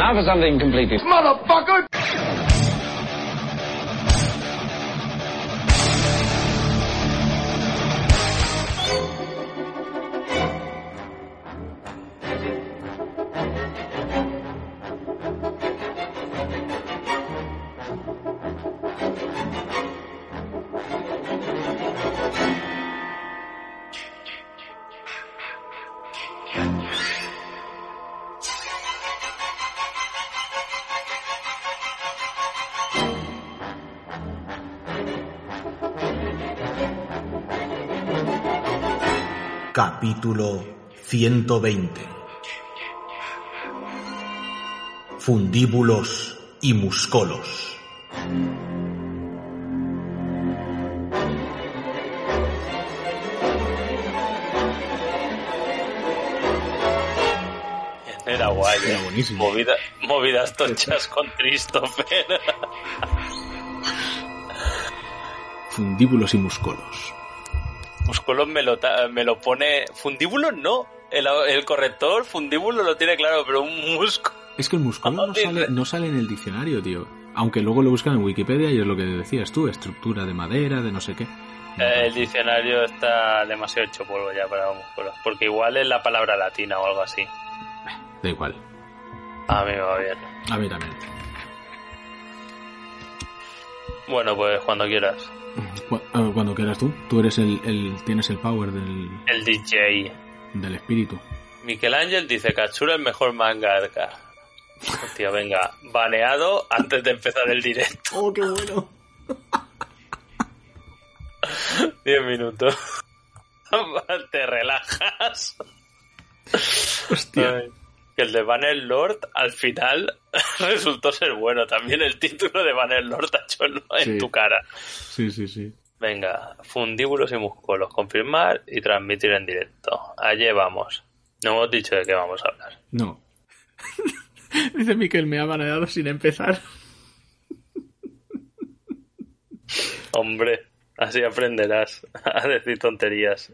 now for something completely... Motherfucker! Capítulo 120 Fundíbulos y muscolos. Era guay. Era ¿eh? buenísimo. Movida- movidas tochas con Christopher. Fundíbulos y muscolos. Musculos me lo, me lo pone. Fundíbulos no. El, el corrector fundíbulo lo tiene claro, pero un musco. Es que el muscolo no sale, no sale en el diccionario, tío. Aunque luego lo buscan en Wikipedia y es lo que decías tú, estructura de madera, de no sé qué. Eh, El diccionario está demasiado hecho polvo ya para músculos. Porque igual es la palabra latina o algo así. Da igual. A mí me va bien. A mí también. Bueno, pues cuando quieras. Ah, Cuando quieras tú, tú eres el, el- tienes el power del, El DJ. del espíritu. Ángel dice Katsura el mejor manga arca. Hostia, venga, baneado antes de empezar el directo. ¡Oh, qué bueno! 10 minutos. Te relajas. Hostia. Ay, Que el de Banner Lord al final resultó ser bueno. También el título de Banner Lord ha hecho en Sí. tu cara. Sí, sí, sí. Venga, fundíbulos y músculos, confirmar y transmitir en directo. Allí vamos. No hemos dicho de qué vamos a hablar. No. Dice Miquel, me ha baneado sin empezar. Hombre, así aprenderás a decir tonterías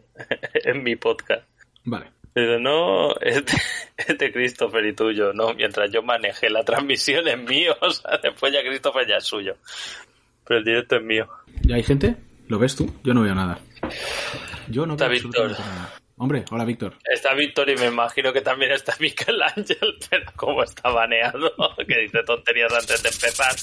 en mi podcast. Vale. No, es de, es de Christopher y tuyo, no, mientras yo manejé la transmisión es mío, o sea, después ya Christopher ya es suyo. Pero el directo es mío. ¿Ya hay gente? ¿Lo ves tú? Yo no veo nada. Yo no Está veo Víctor. nada. Hombre, hola Víctor. Está Víctor y me imagino que también está Miquel Ángel, pero como está baneado, que dice tonterías antes de empezar.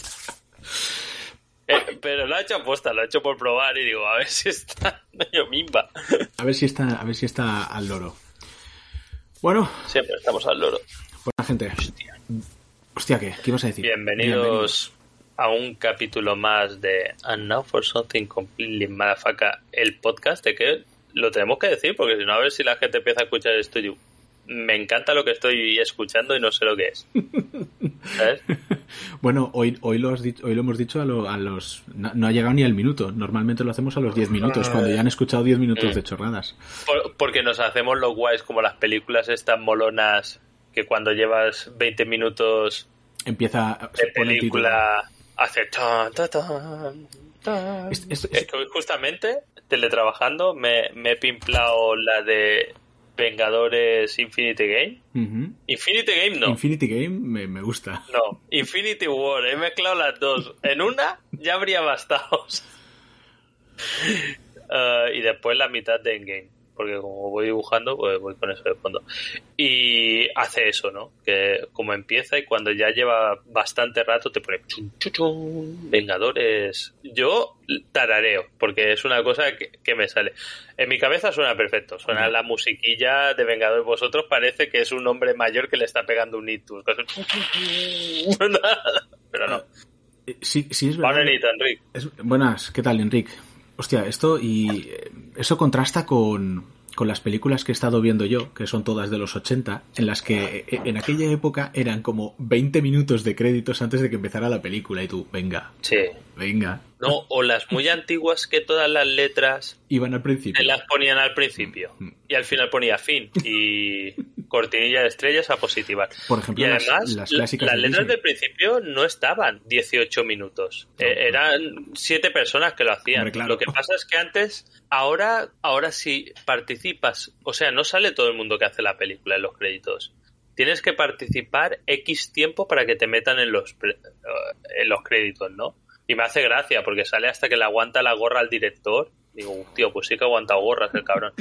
Eh, pero lo ha hecho aposta, lo ha hecho por probar y digo, a ver si está yo misma. A ver si está, a ver si está al loro. Bueno, Siempre estamos al loro. buena gente. Hostia, ¿qué? ¿Qué ibas a decir? Bienvenidos a un capítulo más de And Now for Something Completely Motherfucker, el podcast de que lo tenemos que decir, porque si no, a ver si la gente empieza a escuchar esto y me encanta lo que estoy escuchando y no sé lo que es. ¿Sabes? Bueno, hoy, hoy, lo, has dicho- hoy lo hemos dicho a, lo- a los... No, no ha llegado ni al minuto. Normalmente lo hacemos a los 10 minutos, cuando ya han escuchado 10 minutos de chorradas. Por- porque nos hacemos los guays como las películas estas molonas que cuando llevas 20 minutos Empieza... de película hace tan, tan, tan. Es- es- Es que hoy justamente, teletrabajando, me, me he pimplado la de Vengadores Infinity Game. Infinity Game no. Infinity Game me, me gusta. no, Infinity War. He mezclado las dos. En una ya habría bastado. Eh, y después la mitad de Endgame. Porque como voy dibujando, pues voy con eso de fondo. Y hace eso, ¿no? Que como empieza y cuando ya lleva bastante rato te pone chun, chun, chun, Vengadores. Yo tarareo, porque es una cosa que, que me sale. En mi cabeza suena perfecto. Suena la musiquilla de Vengadores. Vosotros parece que es un hombre mayor que le está pegando un ictus. Pero no. Eh, Sí, sí es verdad. Es- buenas, ¿qué tal, Enric? Hostia, esto y eh, eso contrasta con, con las películas que he estado viendo yo, que son todas de los 80, en las que eh, en aquella época eran como 20 minutos de créditos antes de que empezara la película y tú, venga, Sí. venga, No, o las muy antiguas que todas las letras iban al principio. las ponían al principio Mm. y al final ponía fin y cortinilla de estrellas a positivar. Por ejemplo, y las- además, las la- clásicas las de letras Disney. del principio no estaban 18 minutos. Eh, eran siete personas que lo hacían. Hombre, claro. Lo que pasa es que antes, ahora, ahora si participas, o sea, no sale todo el mundo que hace la película en los créditos. tienes que participar X tiempo para que te metan en los, pre- eh, en los créditos, ¿no? Y me hace gracia porque sale hasta que le aguanta la gorra al director. Digo, tío, pues sí que ha aguantado gorras el cabrón.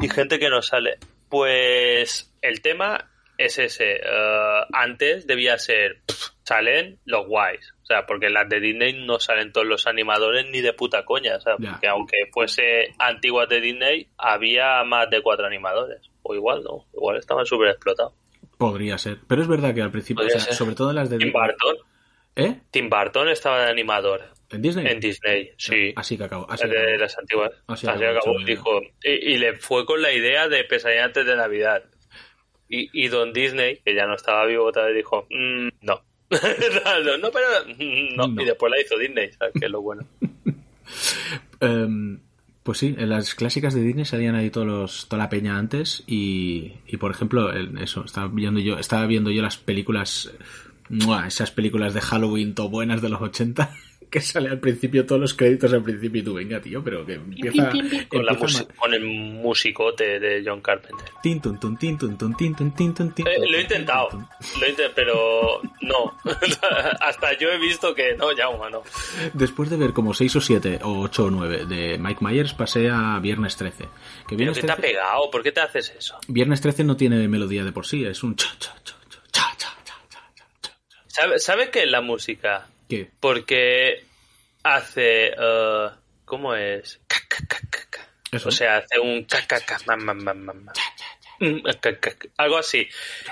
Y gente que no sale. Pues el tema es ese. eh, antes debía ser, pff, salen los guays. O sea, porque en las de Disney no salen todos los animadores ni de puta coña. O sea, porque aunque fuese antiguas de Disney, había más de cuatro animadores. O igual no, igual estaban súper explotados. Podría ser. Pero es verdad que al principio, o sea, sobre todo en las de Tim Burton, ¿Eh? Tim Burton estaba de animador ¿En Disney? en Disney, sí. Así que acabó. Así de acabó. las antiguas. Así Así, acabó, dijo. Y, y le fue con la idea de pesadilla antes de Navidad. Y, y Don Disney, que ya no estaba vivo otra vez, dijo, "Mm, no. no. pero mm, no. No. Y después la hizo Disney, ¿sabes? Que es lo bueno. Em, pues sí, en las clásicas de Disney salían ahí todos los, toda la peña antes y, y por ejemplo, eso, estaba viendo yo, estaba viendo yo las películas, ¡mua! esas películas de Halloween to buenas de los 80, que sale al principio todos los créditos al principio y tú, venga tío, pero que empieza, Con, la empieza ma- con el musicote de John Carpenter. tin, tun, tun, tin, tun, tun, tin, tun, tin, tun, Eh, lo he intentado, lo he intent- pero no. Hasta yo he visto que no, ya humano. Después de ver como 6 o 7 o 8 o 9 de Mike Myers pasé a Viernes 13. Que ¿Pero Viernes qué te ha 13 pegado? ¿Por qué te haces eso? Viernes 13 no tiene melodía de por sí, es un cha cha cha cha. ¿Sabes sabe qué es la música? ¿Qué? Porque hace. eh, ¿Cómo es? Eso. O sea, hace un. Algo así.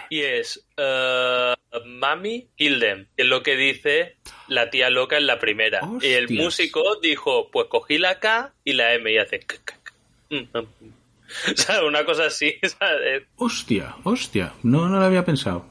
Y es. eh, Mami, kill them. Que es lo que dice la tía loca en la primera. Y el músico dijo: Pues cogí la K y la M y hace. Mm, mm, mm. O sea, una cosa así. ¿sabes? Hostia, hostia, no, no lo había pensado.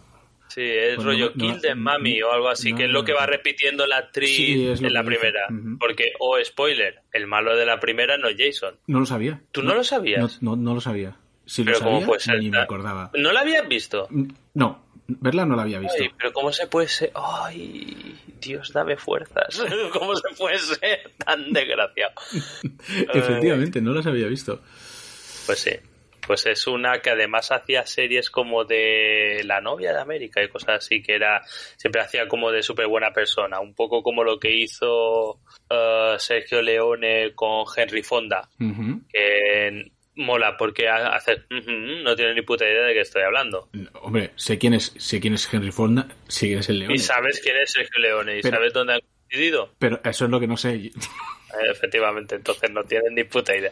Sí, es Pues rollo no- no- Kill them Mami o algo así, no, que es lo que va repitiendo la actriz Sí, lo en la primera. Porque, o spoiler, el malo de la primera no es Jason. No lo sabía. ¿Tú no lo sabías? No, no, lo sabía. Si lo Pero ¿cómo sabía, puede ser? ni me acordaba. ¿No la habías visto? Mm, No, verla no la había visto. Ay, pero ¿cómo se puede ser? Ay, Dios, dame fuerzas. ¿Cómo se puede ser tan desgraciado? Efectivamente, no las había visto. Pues sí. Pues es una que además hacía series como de La novia de América y cosas así, que era siempre hacía como de súper buena persona, un poco como lo que hizo eh, Sergio Leone con Henry Fonda, que mola porque ha- hace "Ujú, no tiene ni puta idea de qué estoy hablando. Hombre, sé quién es, sé quién es Henry Fonda, sé quién es el león. Y sabes quién es Sergio Leone y Pero- sabes dónde han coincidido. Pero eso es lo que no sé. Efectivamente, entonces no tienen ni puta idea.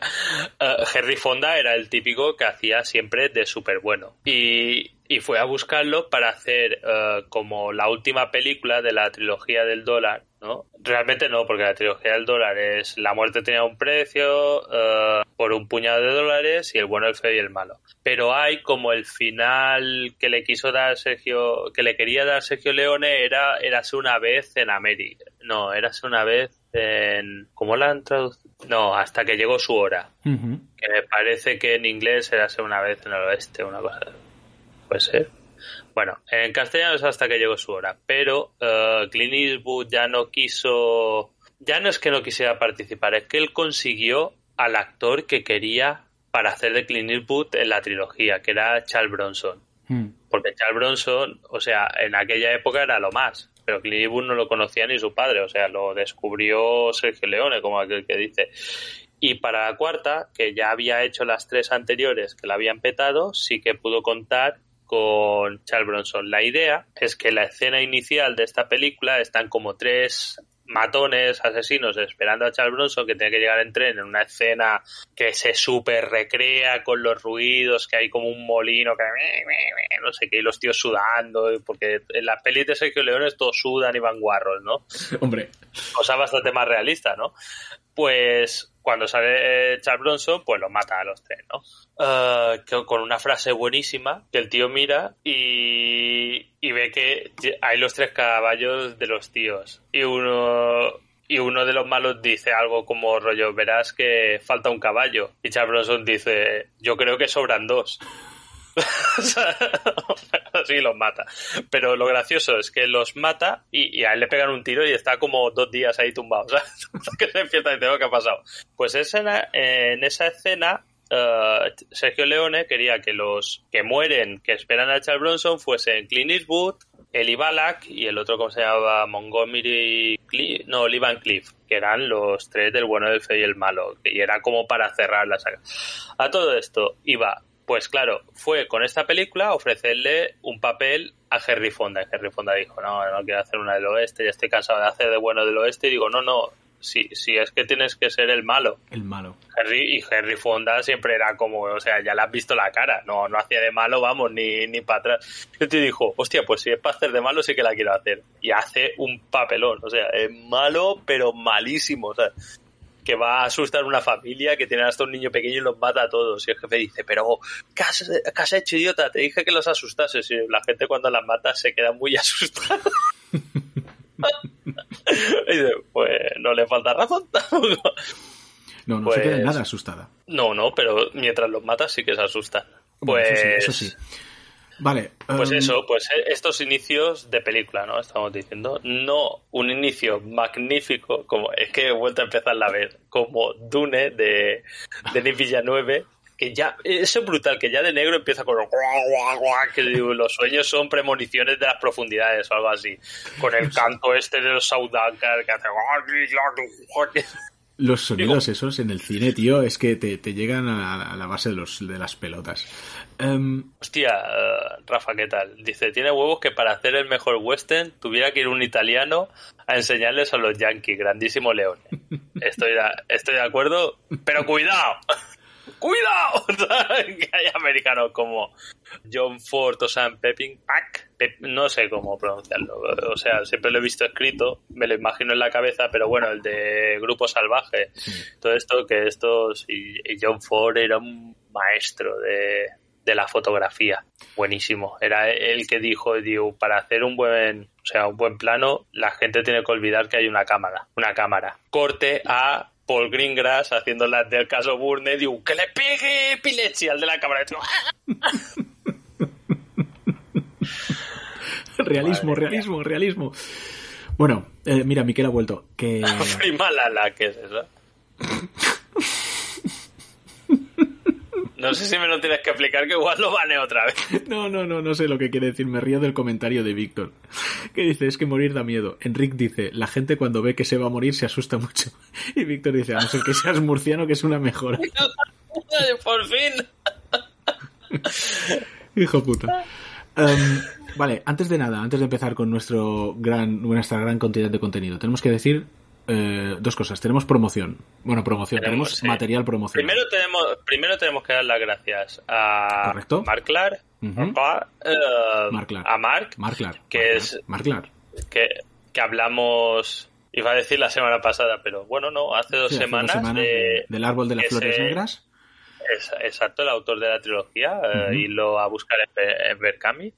Henry Fonda era el típico que hacía siempre de súper bueno. Y, y fue a buscarlo para hacer eh, como la última película de la trilogía del dólar, ¿no? Realmente no, porque la trilogía del dólar es La muerte tenía un precio, eh, por un puñado de dólares y el bueno, el feo y el malo. Pero hay como el final que le quiso dar Sergio, que le quería dar Sergio Leone era Érase una vez en América. No, Érase una vez en... ¿Cómo la han traducido? No, hasta que llegó su hora. Que me parece que en inglés Érase una vez en el oeste, una cosa. Puede ser. Bueno, en castellano es hasta que llegó su hora. Pero eh, Clint Eastwood ya no quiso... Ya no es que no quisiera participar, es que él consiguió al actor que quería para hacer de Clint Eastwood en la trilogía, que era Charles Bronson. Mm. Porque Charles Bronson, o sea, en aquella época era lo más. Pero Clint Eastwood no lo conocía ni su padre, o sea, lo descubrió Sergio Leone, como aquel que dice. Y para la cuarta, que ya había hecho las tres anteriores que la habían petado, sí que pudo contar con Charles Bronson. La idea es que la escena inicial de esta película están como tres matones, asesinos, esperando a Charles Bronson que tiene que llegar en tren en una escena que se super recrea con los ruidos, que hay como un molino que no sé qué, y los tíos sudando, porque en las pelis de Sergio Leone todos sudan y van guarros, ¿no? Hombre, Cosa bastante más realista, ¿no? Pues cuando sale Charles Bronson, pues lo mata a los tres, ¿no? Que- con una frase buenísima, que el tío mira y, y ve que hay los tres caballos de los tíos. Y uno, y uno de los malos dice algo como rollo, verás que falta un caballo. Y Charles Bronson dice, yo creo que sobran dos. Así los mata. Pero lo gracioso es que los mata y, a él le pegan un tiro y está como dos días ahí tumbado. Sea, que se empieza y dice, "Oh, ¿qué ha pasado? Pues esa, en esa escena eh, Sergio Leone quería que los que mueren, que esperan a Charles Bronson, fuesen Clint Eastwood, Eli Balak y el otro, ¿cómo se llamaba? Montgomery Cliff, no, Lee Van Cliff, que eran los tres del bueno, del feo y el malo, y era como para cerrar la saga. A todo esto iba, pues claro, fue con esta película ofrecerle un papel a Henry Fonda. Henry Fonda dijo, no, no quiero hacer una del oeste, ya estoy cansado de hacer de bueno del oeste. Y digo, no, no, si, si es que tienes que ser el malo. El malo. Henry, y Henry Fonda siempre era como, o sea, ya le has visto la cara, no, no hacía de malo, vamos, ni, ni para atrás. Y te dijo, hostia, pues si es para hacer de malo, sí que la quiero hacer. Y hace un papelón, o sea, es malo, pero malísimo, o sea, que va a asustar a una familia, que tiene hasta un niño pequeño y los mata a todos. Y el jefe dice, pero, ¿qué has, qué has hecho, idiota? Te dije que los asustases. Y la gente cuando las mata se queda muy asustada. y dice, pues no le falta razón tampoco. No, no Pues- se queda nada asustada. No, no, pero mientras los matas sí que se asusta. Bueno, Pues, eso sí, eso sí. Vale. pues em, eso, pues eh, estos inicios de película, ¿no? Estamos diciendo. No un inicio magnífico, como es que he vuelto a empezar la vez, como Dune de Denis Villeneuve, que ya, eso es brutal, que ya de negro empieza con los guau, guau, guau, que digo, los sueños son premoniciones de las profundidades o algo así. Con el canto este de los Saudankar que hace Los sonidos esos en el cine, tío, es que te, te llegan a, a la base de, los, de las pelotas. Em, Hostia, eh, Rafa, ¿qué tal? Dice, tiene huevos que para hacer el mejor western tuviera que ir un italiano a enseñarles a los yankees, grandísimo león. Estoy de, estoy de acuerdo, pero cuidado, cuidado, que hay americanos como John Ford o Sam Pepinpah, Pep- no sé cómo pronunciarlo, o sea, siempre lo he visto escrito, me lo imagino en la cabeza, pero bueno, el de Grupo Salvaje, todo esto, que estos, y, y John Ford era un maestro de, de la fotografía, buenísimo, era el que dijo, digo, para hacer un buen, o sea, un buen plano, la gente tiene que olvidar que hay una cámara, una cámara. Corte a Paul Greengrass haciendo las del caso Burne, digo, que le pegue epilepsia al de la cámara. Realismo, mía. realismo, realismo. Bueno, eh, mira, Miquel ha vuelto. Que... Prima Lala, ¿qué es eso? No sé si me lo tienes que explicar, que igual lo baneo otra vez. No, no, no, no sé lo que quiere decir. Me río del comentario de Víctor. Que dice, es que morir da miedo. Enric dice, la gente cuando ve que se va a morir se asusta mucho. Y Víctor dice, a no ser que seas murciano, que es una mejora. Por fin. Hijo puta. Em, vale, antes de nada, antes de empezar con nuestro gran, nuestra gran cantidad de contenido, tenemos que decir eh, dos cosas. Tenemos promoción. Bueno, promoción. Tenemos, Tenemos, sí. material promocional. Primero tenemos, primero tenemos que dar las gracias a Correcto. Mark Clark, Ujú. a, eh, Mark Clark. a Mark, Mark Clark. que es- Clark, Mark Clark. que, que hablamos, iba a decir la semana pasada, pero bueno, no, hace dos Sí, hace semanas, semanas de- de- del árbol de las flores negras. Es- exacto, el autor de la trilogía, eh, Ujú. y lo a buscar en, en Berkami.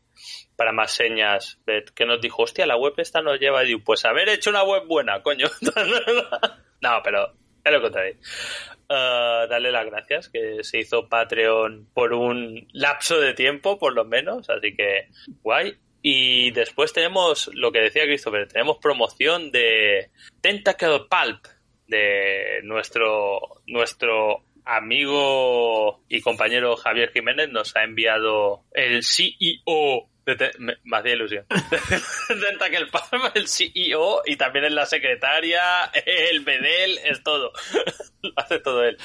Para más señas, que nos dijo, hostia, la web esta nos lleva. Y pues haber hecho una web buena, coño. no, pero es lo contrario. Eh, darle las gracias, que se hizo Patreon por un lapso de tiempo, por lo menos, así que guay. Y después tenemos lo que decía Christopher, tenemos promoción de Tentacle Pulp, de nuestro, nuestro amigo y compañero Javier Jiménez nos ha enviado el CEO de Te- me, hacía ilusión. Pulp, el CEO y también es la secretaria el Bedel, es todo. Lo hace todo él.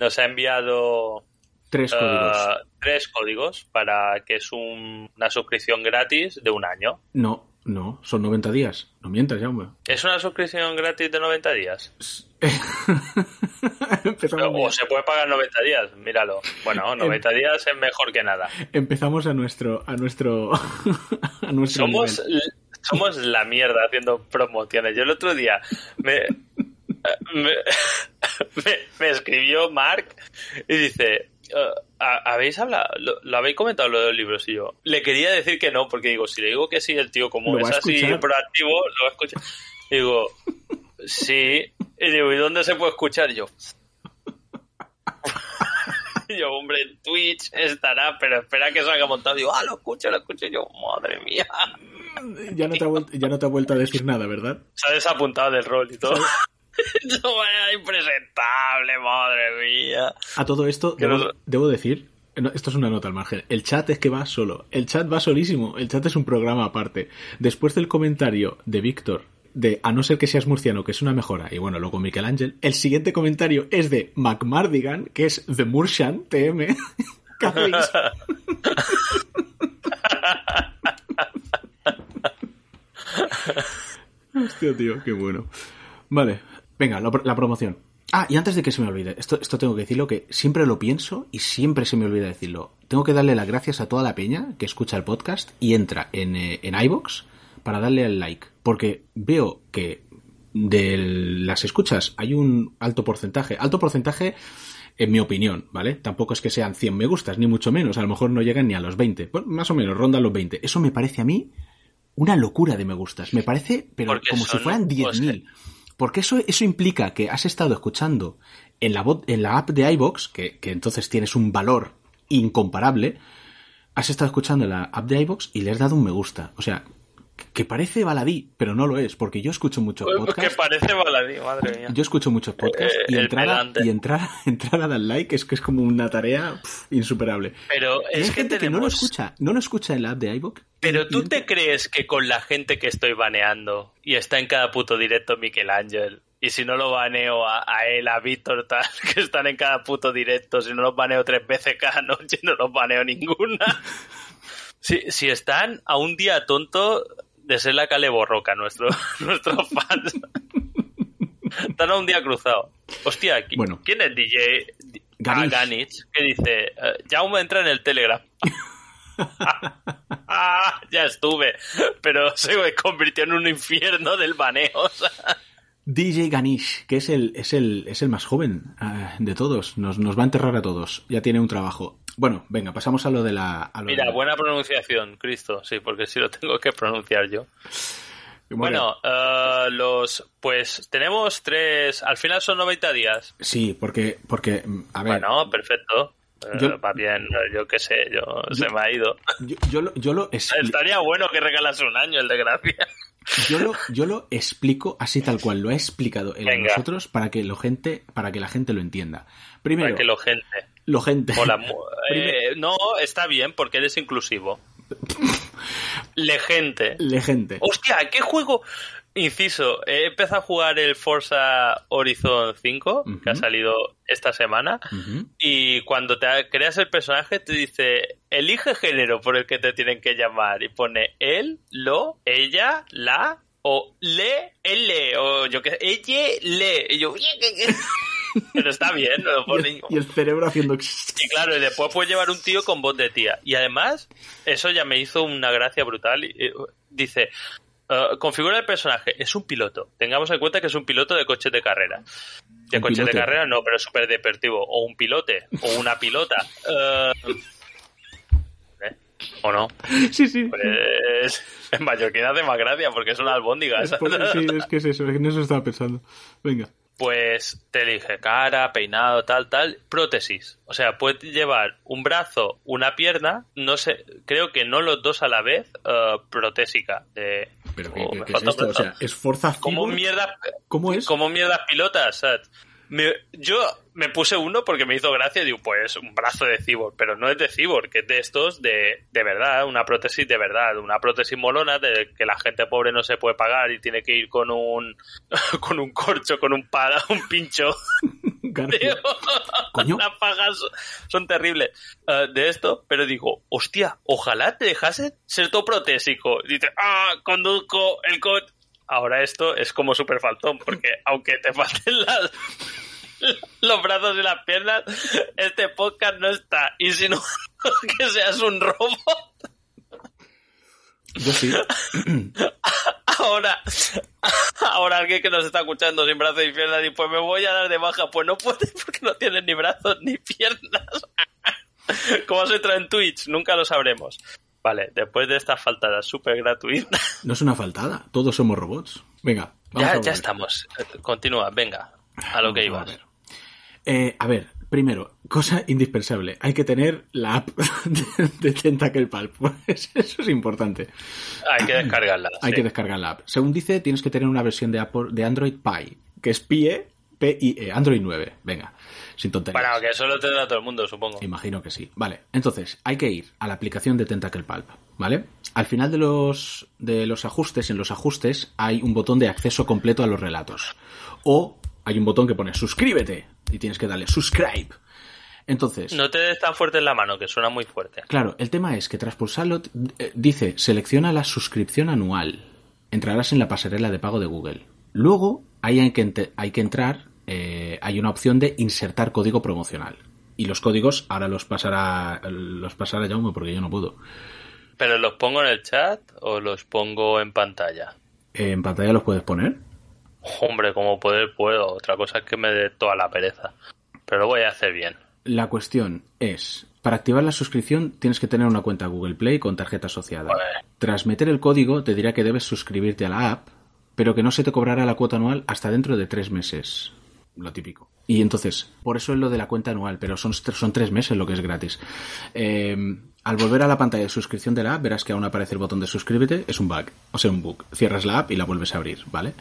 Nos ha enviado Tres códigos. eh, tres códigos para que es un- una suscripción gratis de un año. No, no, son 90 días. No mientas, ya, hombre. ¿Es una suscripción gratis de 90 días? O se puede pagar 90 días, míralo. Bueno, 90 días es mejor que nada. empezamos a nuestro, a nuestro, a nuestro Somos, nivel. somos la mierda haciendo promociones. Yo el otro día me, me, me- me escribió Mark y dice, "Eh, ¿ha- ¿habéis hablado? Lo, lo habéis comentado lo de los libros? Y yo le quería decir que no, porque digo, si le digo que sí, el tío como es así proactivo, lo va a escuchar. Digo, sí. Y digo, ¿y dónde se puede escuchar? Y yo, Y yo, hombre, en Twitch estará, pero espera que salga montado. Digo, ah, lo escucho, lo escucho. Y yo, madre mía. Ya no, te ha vuelto, ya no te ha vuelto a decir nada, ¿verdad? Se ha desapuntado del rol y todo. No vaya impresentable, madre mía. A todo esto, debo, no- debo decir, esto es una nota al margen, el chat es que va solo, el chat va solísimo, el chat es un programa aparte. Después del comentario de Víctor, de a no ser que seas murciano, que es una mejora, y bueno, luego Miguel Ángel, el siguiente comentario es de McMardigan, que es The Murcian, TM. ¿Qué hacéis? Hostia, tío, qué bueno. Vale, venga, la, la promoción. Ah, y antes de que se me olvide, esto, esto tengo que decirlo que siempre lo pienso y siempre se me olvida decirlo. Tengo que darle las gracias a toda la peña que escucha el podcast y entra en, eh, en iVoox para darle al like. Porque veo que de las escuchas hay un alto porcentaje. Alto porcentaje, en mi opinión, ¿vale? Tampoco es que sean 100 me gustas, ni mucho menos. A lo mejor no llegan ni a los 20. Bueno, más o menos, rondan los 20. Eso me parece a mí una locura de me gustas. Me parece, pero Porque como si fueran 10.000. Porque eso, eso implica que has estado escuchando en la, en la app de iBox, que, que entonces tienes un valor incomparable, has estado escuchando la app de iBox y le has dado un me gusta. O sea, que- que parece baladí, pero no lo es, porque yo escucho muchos Que podcasts. parece baladí, madre mía. Yo escucho muchos podcasts Eh, y, el entrar a, y entrar, entrar a dar like es que es como una tarea insuperable. Pero Y hay es que gente que no lo escucha, no lo escucha en la app de iBox. Pero y- tú y- te crees que con la gente que estoy baneando y está en cada puto directo Miquel Ángel y si no lo baneo a, a él, a Víctor, tal, que están en cada puto directo, si no los baneo tres veces cada noche, no los baneo ninguna. Si, si están a un día tonto de ser la Cale Borroca, nuestro, nuestros fans. Están a un día cruzado. Hostia, ¿qui- Bueno. ¿quién es DJ? Ganich. Ah, Ganich, que dice, eh, Jaume entra en el Telegram. Ah, ya estuve, pero se convirtió en un infierno del baneo. DJ Ganish, que es el, es el, es el más joven ah, de todos. Nos, nos va a enterrar a todos. Ya tiene un trabajo. Bueno, venga, pasamos a lo de la. a lo Mira, de- buena pronunciación, Cristo, sí, porque sí lo tengo que pronunciar yo. Bueno, eh, los, pues tenemos tres, al final son 90 días. Sí, porque, porque a ver, Bueno, perfecto. Eh, Yo- va bien, eh, yo qué sé, yo, se me ha ido. yo, yo lo, yo lo Estaría bueno que regalas un año el de gracia. yo lo, yo lo explico así tal cual lo he explicado en nosotros para que lo gente, para que la gente lo entienda. Primero, Para que lo gente. Lo gente. Hola, eh, no, está bien porque eres inclusivo. Le gente. Le gente. Hostia, ¿qué juego? Inciso, he empezado a jugar el Forza Horizon 5, que ha salido esta semana, Ujú. y cuando te creas el personaje te dice, elige género por el que te tienen que llamar, y pone él, lo, ella, la, o le, ele, o yo qué sé, ella, le, y yo, pero está bien, lo Y pone... el, y el cerebro haciendo. Y claro, y después puedes llevar un tío con voz de tía. Y además, eso ya me hizo una gracia brutal. Eh, dice, eh, configura el personaje, es un piloto. Tengamos en cuenta que es un piloto de coches de carrera. De coches de pilote. carrera no, pero es súper deportivo. O un pilote, o una pilota. Eh, ¿eh? ¿O no? Sí, sí. Pues en mallorquín hace más gracia porque es una albóndiga. Es por- sí, es que es eso, en eso estaba pensando. Venga. Pues te elige cara, peinado, tal, tal, prótesis. O sea, puedes llevar un brazo, una pierna, no sé, creo que no los dos a la vez, eh, protésica. De, ¿Pero qué, qué- es esto? O sea, ¿es Forza ¿Cómo Cyborg? mierda, ¿Cómo es? cómo mierdas pilotas? ¿sabes? Me- yo me puse uno porque me hizo gracia y digo, pues un brazo de cyborg, pero no es de cyborg, que es de estos de, de verdad, una prótesis de verdad, una prótesis molona de que la gente pobre no se puede pagar y tiene que ir con un con un corcho, con un para, un pincho tío. Coño. Las pagas son terribles eh, de esto, pero digo, hostia, ojalá te dejase ser todo protésico. Dice, ah, conduzco el coche. Ahora esto es como super faltón, porque aunque te falten las, los brazos y las piernas, este podcast no está. Y si no, que seas un robot. Yo sí. Ahora, ahora alguien que nos está escuchando sin brazos y piernas y pues me voy a dar de baja, pues no puede porque no tiene ni brazos ni piernas. ¿Cómo se trae en Twitch? Nunca lo sabremos. Vale, después de esta faltada súper gratuita, No es una faltada. Todos somos robots. Venga. Vamos ya, a ya volver. continúa, venga, a lo que a ibas. ver. Eh, a ver, primero, cosa indispensable. Hay que tener la app de, de Tentacle Pulp. Pues eso es importante. Hay que descargarla. Hay sí. que descargar la app. Según dice, tienes que tener una versión de, Apple- de Android Pie. que es PIE, P-I-E, Android 9. Venga, sin tonterías. Bueno, que eso lo tendrá todo el mundo, supongo. Imagino que sí. Vale, entonces hay que ir a la aplicación de Tentacle Pulp, ¿vale? Al final de los, de los ajustes, en los ajustes, hay un botón de acceso completo a los relatos. O hay un botón que pone suscríbete y tienes que darle subscribe. Entonces, No te des tan fuerte en la mano, que suena muy fuerte. claro, el tema es que tras pulsarlo eh, dice selecciona la suscripción anual. Entrarás en la pasarela de pago de Google. Luego hay que, hay que entrar, eh, hay una opción de insertar código promocional. Y los códigos ahora los pasará, los pasará Jaume porque yo no puedo. ¿Pero los pongo en el chat o los pongo en pantalla? ¿En pantalla los puedes poner? Hombre, como poder puedo. Otra cosa es que me dé toda la pereza. Pero lo voy a hacer bien. La cuestión es, para activar la suscripción tienes que tener una cuenta Google Play con tarjeta asociada. Vale. Tras meter el código te dirá que debes suscribirte a la app, pero que no se te cobrará la cuota anual hasta dentro de tres meses. Lo típico. Y entonces, por eso es lo de la cuenta anual, pero son, son tres meses lo que es gratis. Eh, al volver a la pantalla de suscripción de la app, verás que aún aparece el botón de suscríbete, es un bug, o sea, un bug. Cierras la app y la vuelves a abrir, ¿vale?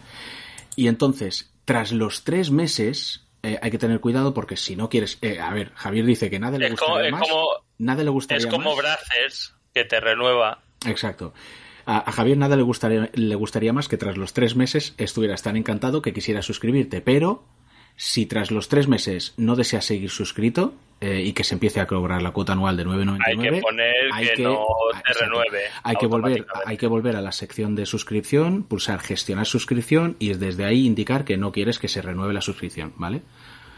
Y entonces, tras los tres meses, eh, hay que tener cuidado porque si no quieres. eh, a ver, Javier dice que nada le Es como- gustaría más. como- nada le gustaría Es como más. Brazzers, que te renueva. Exacto. A, a Javier nada le gustaría, le gustaría más que tras los tres meses estuvieras tan encantado que quisiera suscribirte, pero si tras los tres meses no deseas seguir suscrito eh, y que se empiece a cobrar la cuota anual de 9,99, Hay que poner hay que, que- no te exacto. renueve. hay que volver hay que volver a la sección de suscripción, pulsar gestionar suscripción y desde ahí indicar que no quieres que se renueve la suscripción, ¿vale?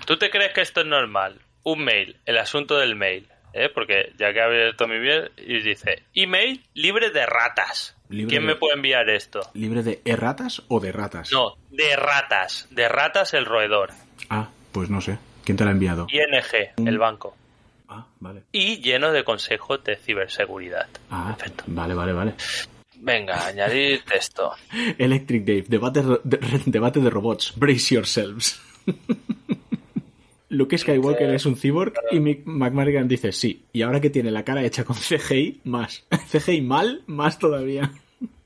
¿Tú te crees que esto es normal? Un mail, el asunto del mail. ¿eh? Porque ya que he abierto mi mail y dice, email libre de ratas. Libre ¿Quién de- me puede enviar esto? ¿Libre de erratas o de ratas? No, de ratas. De ratas el roedor. Ah, pues no sé. ¿Quién te la ha enviado? ING, el banco. Ah, vale. Y lleno de consejos de ciberseguridad. Ah, Perfecto. vale, vale, vale. Venga, añadir texto. Electric Dave, debate de, debate de robots. Brace yourselves. Luke Skywalker es un cyborg y Mick McMarrigan dice sí. Y ahora que tiene la cara hecha con CGI, más. CGI mal, más todavía.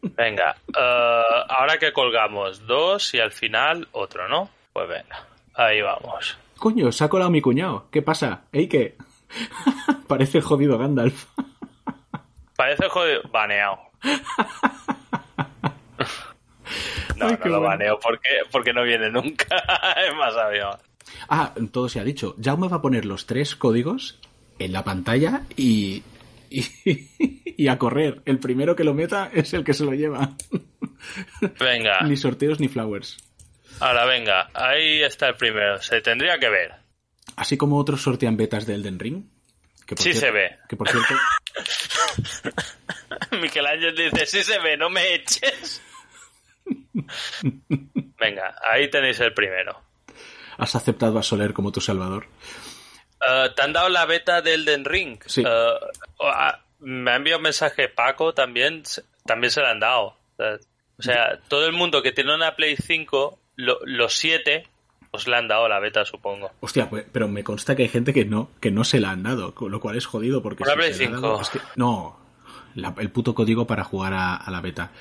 Venga, eh, ahora que colgamos dos y al final otro, ¿no? Pues venga, ahí vamos. Coño, se ha colado mi cuñado. ¿Qué pasa? ¿Ey qué? Parece jodido Gandalf. Parece jodido. Baneado. No, Ay, no lo bueno. baneo porque, porque no viene nunca. es más avión. Ah, todo se ha dicho. Jaume va a poner los tres códigos en la pantalla y, y, y a correr. El primero que lo meta es el que se lo lleva. Venga, Ni sorteos ni flowers. Ahora venga, ahí está el primero. Se tendría que ver. Así como otros sortean betas de Elden Ring. Que por Sí se ve. Que por cierto, Miquel Ángel dice, sí se ve, no me eches. Venga, ahí tenéis el primero. has aceptado a Soler como tu salvador. Eh, ¿Te han dado la beta del Elden Ring? Sí. Eh, ah, me ha enviado un mensaje Paco también, también se la han dado. Eh, O sea, todo el mundo que tiene una Play 5, lo- los siete, os le han dado la beta, supongo. Hostia, pues- pero me consta que hay gente que no, que no se la han dado, lo cual es jodido porque si se la ha 5. dado- es que- no, la- el puto código para jugar a, a la beta.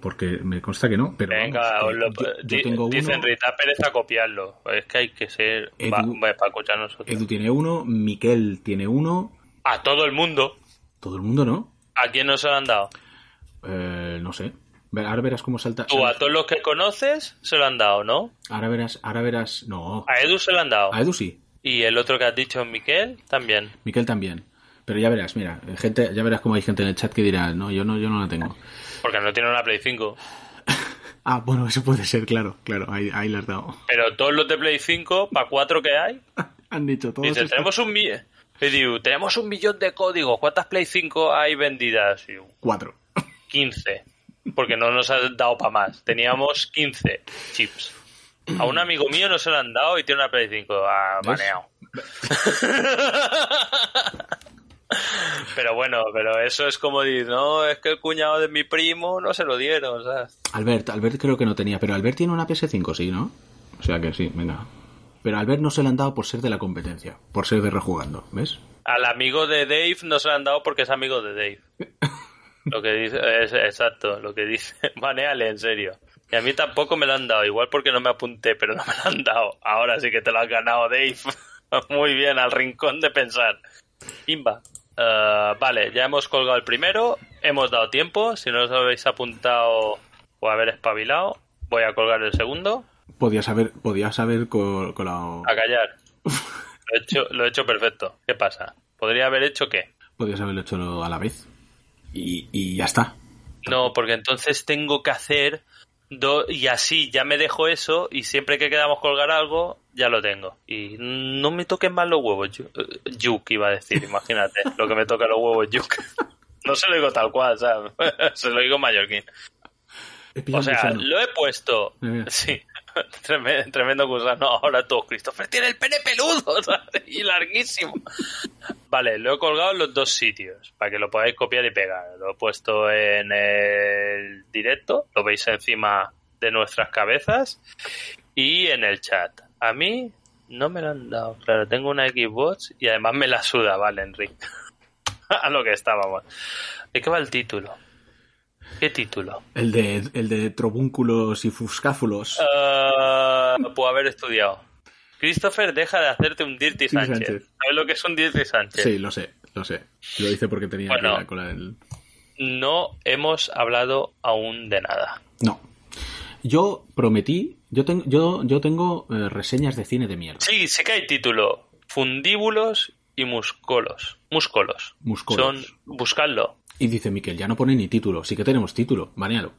Porque me consta que no, pero Venga, vamos, lo- yo, yo tengo dicen uno, Rita pereza copiarlo. Es que hay que ser... Edu- Va, va, ya nosotros. Edu tiene uno, Miquel tiene uno, A todo el mundo. todo el mundo no. ¿A quién no se lo han dado? Eh, no sé. Ahora verás cómo salta. Tú, a todos los que conoces, se lo han dado, ¿no? Ahora verás, ahora verás. No. A Edu se lo han dado. A Edu sí. Y el otro que has dicho, Miquel, también. Miquel también. Pero ya verás, mira, gente, ya verás cómo hay gente en el chat que dirá, no, yo no, yo no la tengo. Porque no tiene una Play 5. Ah, bueno, eso puede ser, claro, claro, ahí, ahí la has dado. Pero todos los de Play 5, para cuatro que hay, Han dicho todos. dice, tenemos un, mi- y digo, tenemos un millón de códigos. ¿Cuántas Play 5 hay vendidas? Cuatro. 15. Porque no nos han dado para más. Teníamos 15 chips. A un amigo mío no se lo han dado y tiene una Play 5. Ah, baneado. Pero bueno, pero eso es como decir, no, es que el cuñado de mi primo no se lo dieron, ¿sabes? Albert, Albert creo que no tenía, pero Albert tiene una PS5, sí, ¿no? O sea que sí, venga. Pero a Albert no se le han dado por ser de la competencia, por ser de rejugando, ¿ves? Al amigo de Dave no se lo han dado porque es amigo de Dave. Lo que dice, es exacto, lo que dice. Baneale, en serio. Y a mí tampoco me lo han dado, igual porque no me apunté, pero no me lo han dado. Ahora sí que te lo has ganado, Dave. Muy bien, al rincón de pensar. Imba. Eh, vale, ya hemos colgado el primero, hemos dado tiempo. Si no os habéis apuntado o haber espabilado, voy a colgar el segundo. Podías haber, podías haber col- colado. A callar. Lo he hecho, lo he hecho perfecto. ¿Qué pasa? ¿Podría haber hecho qué? Podías haberlo hecho a la vez. Y, y ya está. No, porque entonces tengo que hacer do- y así ya me dejo eso y siempre que quedamos colgar algo ya lo tengo. Y no me toquen más los huevos, eh, Yuk iba a decir, imagínate lo que me toca los huevos Yuk. No se lo digo tal cual, ¿sabes? Se lo digo mallorquín. O sea, lo he puesto. Sí, tremendo, tremendo gusano. Ahora todo, Christopher tiene el pene peludo y larguísimo. Vale, lo he colgado en los dos sitios para que lo podáis copiar y pegar. Lo he puesto en el directo, lo veis encima de nuestras cabezas y en el chat. A mí no me lo han dado. Claro, tengo una Xbox y además me la suda, vale, Enrique. A lo que estábamos. ¿De qué va el título? ¿Qué título? El de, el de trobúnculos y fuscáfulos. Ah, puedo haber estudiado. Christopher, deja de hacerte un Dirty Sánchez. Sánchez. ¿Sabes lo que es un Dirty Sánchez? sí, lo sé, lo sé. Lo hice porque tenía Bueno. que ir a colar el. No hemos hablado aún de nada. No. Yo prometí. Yo, tengo yo, yo tengo eh, reseñas de cine de mierda. Sí, sí que hay título. Fundíbulos y muscolos. Múscolos. Muscolos. Son... Buscadlo. Y dice Miquel, ya no pone ni título. Sí que tenemos título. Banealo.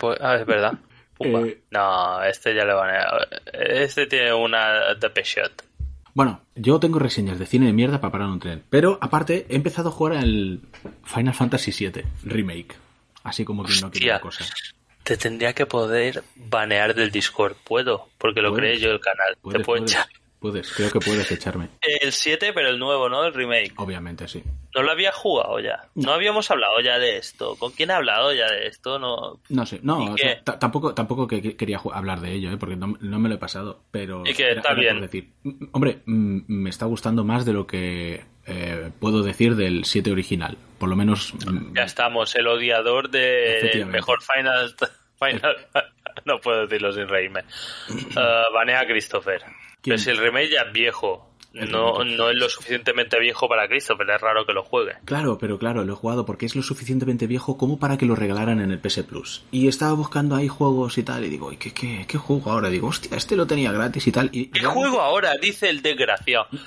Pues, ah, es verdad. Eh. No, este ya van a... Este tiene una The Shot. Bueno, yo tengo reseñas de cine de mierda para parar un tren. Pero aparte, he empezado a jugar al Final Fantasy VII Remake. Así como que no quiere cosa. Te tendría que poder banear del Discord. Puedo, porque lo creé yo el canal. Te puedo echar. Puedes, creo que puedes echarme. El 7, pero el nuevo, ¿no? El remake. Obviamente, sí. ¿No lo había jugado ya? ¿No habíamos hablado ya de esto? ¿Con quién he hablado ya de esto? No. No sé, no, tampoco, tampoco que que quería hablar de ello, ¿eh? porque no, no me lo he pasado, pero Y que está bien. decir. Hombre, me está gustando más de lo que eh, puedo decir del 7 original, por lo menos mm, Ya estamos, el odiador de mejor Final. Final no puedo decirlo sin reírme. Uh, banea a Christopher. ¿Quién? Pero si el remake ya es viejo. El No, remake. no es lo suficientemente viejo para Christopher, es raro que lo juegue. Claro, pero claro, lo he jugado porque es lo suficientemente viejo como para que lo regalaran en el PS Plus. Y estaba buscando ahí juegos y tal, y digo, ¿y qué, qué, qué juego ahora? Digo, hostia, este lo tenía gratis y tal. Y ¿Qué realmente- juego ahora? Dice el desgraciado.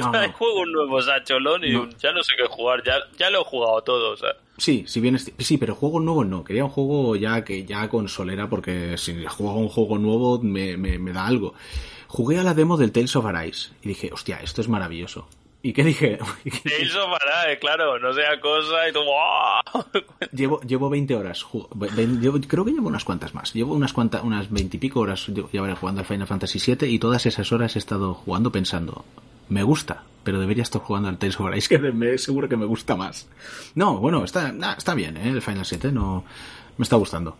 No, no. Hay juegos nuevos, Sacholón, y No. ya no sé qué jugar. Ya, ya lo he jugado todo. O sea. Sí, si bien es- sí, pero juegos nuevos no. Quería un juego ya que ya consolera porque si juego un juego nuevo me, me, me da algo. Jugué a la demo del Tales of Arise y dije, hostia, esto es maravilloso. ¿Y qué dije? Tales of Arise, claro, no sea cosa y tú. llevo, llevo 20 horas. llevo- creo que llevo unas cuantas más. Llevo unas cuantas, unas 20 y pico horas llevaré jugando al Final Fantasy VII y todas esas horas he estado jugando pensando, me gusta, pero debería estar jugando al Tales of Arise, que me, seguro que me gusta más. No, bueno, está, nah, está bien, ¿eh? El Final 7 no, me está gustando.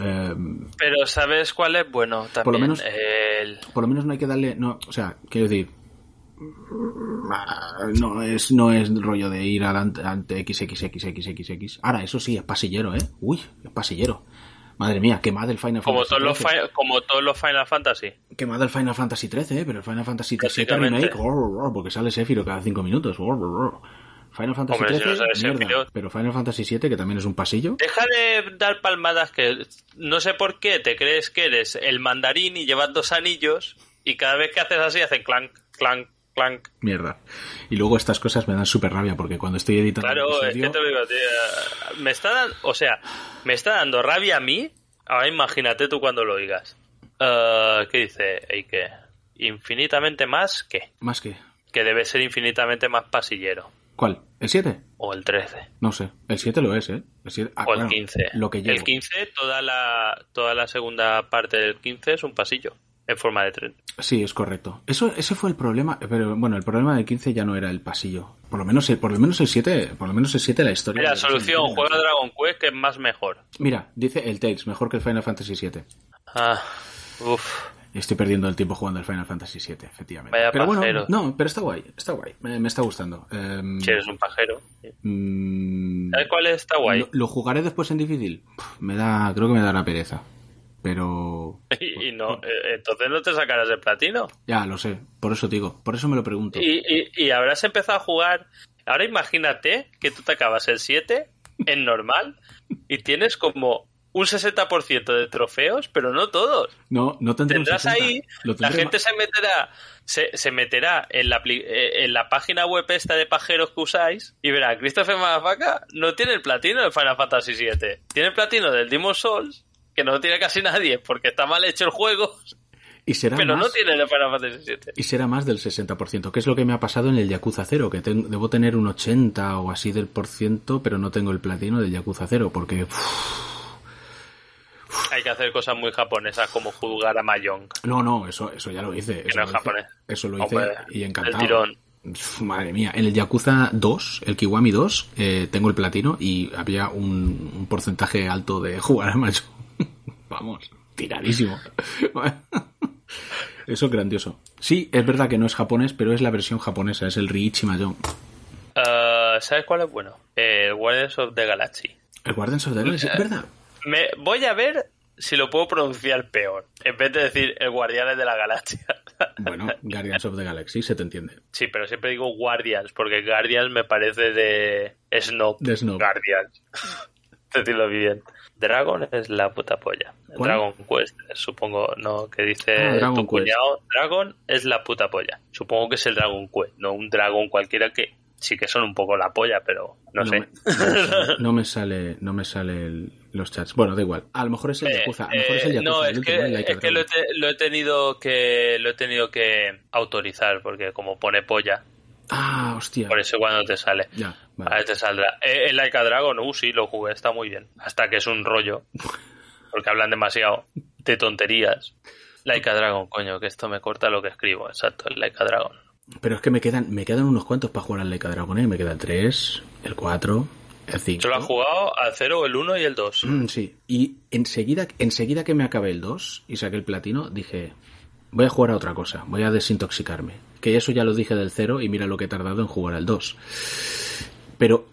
Eh, Pero ¿sabes cuál es? Bueno, también. Por lo menos- el... por lo menos no hay que darle, no, o sea, quiero decir, no es, no es rollo de ir adelante ante XXXXX. Ahora, eso sí, es pasillero, ¿eh? Uy, es pasillero. Madre mía, quemad el Final Como, Fantasy todos los como todos los Final Fantasy. Quemad el Final Fantasy 13, ¿eh? Pero el Final Fantasy 7 Básicamente. Remake, oh, porque sale Sephiroth cada 5 minutos. oh. Final Fantasy Hombre, si no 13, sale mierda. Sephiroth. Pero Final Fantasy 7, que también es un pasillo. Deja de dar palmadas que no sé por qué te crees que eres el mandarín y llevas dos anillos y cada vez que haces así hacen clank, clank, clank. Mierda. Y luego estas cosas me dan súper rabia porque cuando estoy editando Claro, es que te lo digo, tío. Me está dando, o sea, me está dando rabia a mí. Ahora imagínate tú cuando lo oigas. Eh, ¿Qué dice Eike? Infinitamente más que. Más que... Que debe ser infinitamente más pasillero. ¿Cuál? ¿El 7? O el 13. No sé. El 7 lo es, ¿eh? El 7... ah, o el bueno, 15. Lo que llevo. el 15, toda la, toda la segunda parte del 15 es un pasillo. En forma de tren. Sí, es correcto. Eso, ese fue el problema, pero bueno, el problema del 15 ya no era el pasillo. Por lo menos, el- por lo menos el 7, por lo menos el 7 la historia. Mira, solución, juega Dragon Quest que es más mejor. Mira, dice el Tales, mejor que el Final Fantasy 7. Ah, uf. Estoy perdiendo el tiempo jugando al Final Fantasy VII, efectivamente. Vaya pero bueno, no, pero está guay, está guay. Me, me está gustando. Em, Si eres un pajero. mm, ¿Sabes cuál está guay? Lo, lo jugaré después en difícil. Me da, creo que me dará pereza. Pero Y, y no, eh, entonces no te sacarás el platino. ya lo sé, por eso digo, por eso me lo pregunto. Y, y, y habrás empezado a jugar. Ahora imagínate que tú te acabas el 7 en normal y tienes como un 60% de trofeos, pero no todos. No, no Tendrás 60. ahí, Lo la gente se meterá, se, se meterá en la, eh, en la página web esta de pajeros que usáis y verá, Christopher Madafaka no tiene el platino de Final Fantasy VII. Tiene el platino del Demon Souls, que no lo tiene casi nadie porque está mal hecho el juego, y será pero más, no tiene el Final Fantasy VII. y será más del 60%, que es lo que me ha pasado en el Yakuza 0, que ten- debo tener un 80 o así del por ciento, pero no tengo el platino del Yakuza 0, porque Hay que hacer cosas muy japonesas como jugar a Mahjong. no, no, eso eso ya lo hice, eso no lo es hice, japonés. eso lo hice Hombre, y encantado. el tirón. Madre mía, en el Yakuza 2, el Kiwami 2, eh, tengo el platino y había un, un porcentaje alto de jugar a Mahjong. Vamos, tiradísimo. Eso es grandioso. Sí, es verdad que no es japonés, pero es la versión japonesa, es el Riichi Mahjong. Ah, ¿Sabes cuál es bueno? El Guardians of the Galaxy. El Guardians of the Galaxy, es verdad. Me voy a ver si lo puedo pronunciar peor, en vez de decir el Guardianes de la Galaxia. Bueno, Guardians of the Galaxy, se te entiende. Sí, pero siempre digo Guardians, porque Guardians me parece de Snob. De Snob. Guardians. Decirlo bien. Dragon es la puta polla. ¿Cuál? Dragon Quest, supongo, no, que dice Ah, Dragon tu Quest. cuñado. Dragon es la puta polla. Supongo que es el Dragon Quest, no un dragón cualquiera que sí que son un poco la polla, pero no, sé. Me, no me sale, no me sale el- los chats. Bueno, da igual. A lo mejor es el Eh, Yakuza. A lo mejor es el eh, Yakuza. no, el es que, el Like a es que lo, he te- lo he tenido que lo he tenido que autorizar porque como pone polla, Ah, hostia. por eso cuando te sale. Ya, A vale. te saldrá. Eh, el Like a Dragon, uh, sí, lo jugué, está muy bien. Hasta que es un rollo. Porque hablan demasiado de tonterías. Like a Dragon, coño, que esto me corta lo que escribo. Exacto, el Like a Dragon. Pero es que me quedan, me quedan unos cuantos para jugar al Like a Dragon, ¿eh? Me queda el 3, el 4, el 5. Yo lo he jugado al 0, el 1 y el 2. Mm, sí. Y enseguida, enseguida que me acabé el 2 y saqué el platino, dije, voy a jugar a otra cosa, voy a desintoxicarme. Que eso ya lo dije del 0 y mira lo que he tardado en jugar al 2. Pero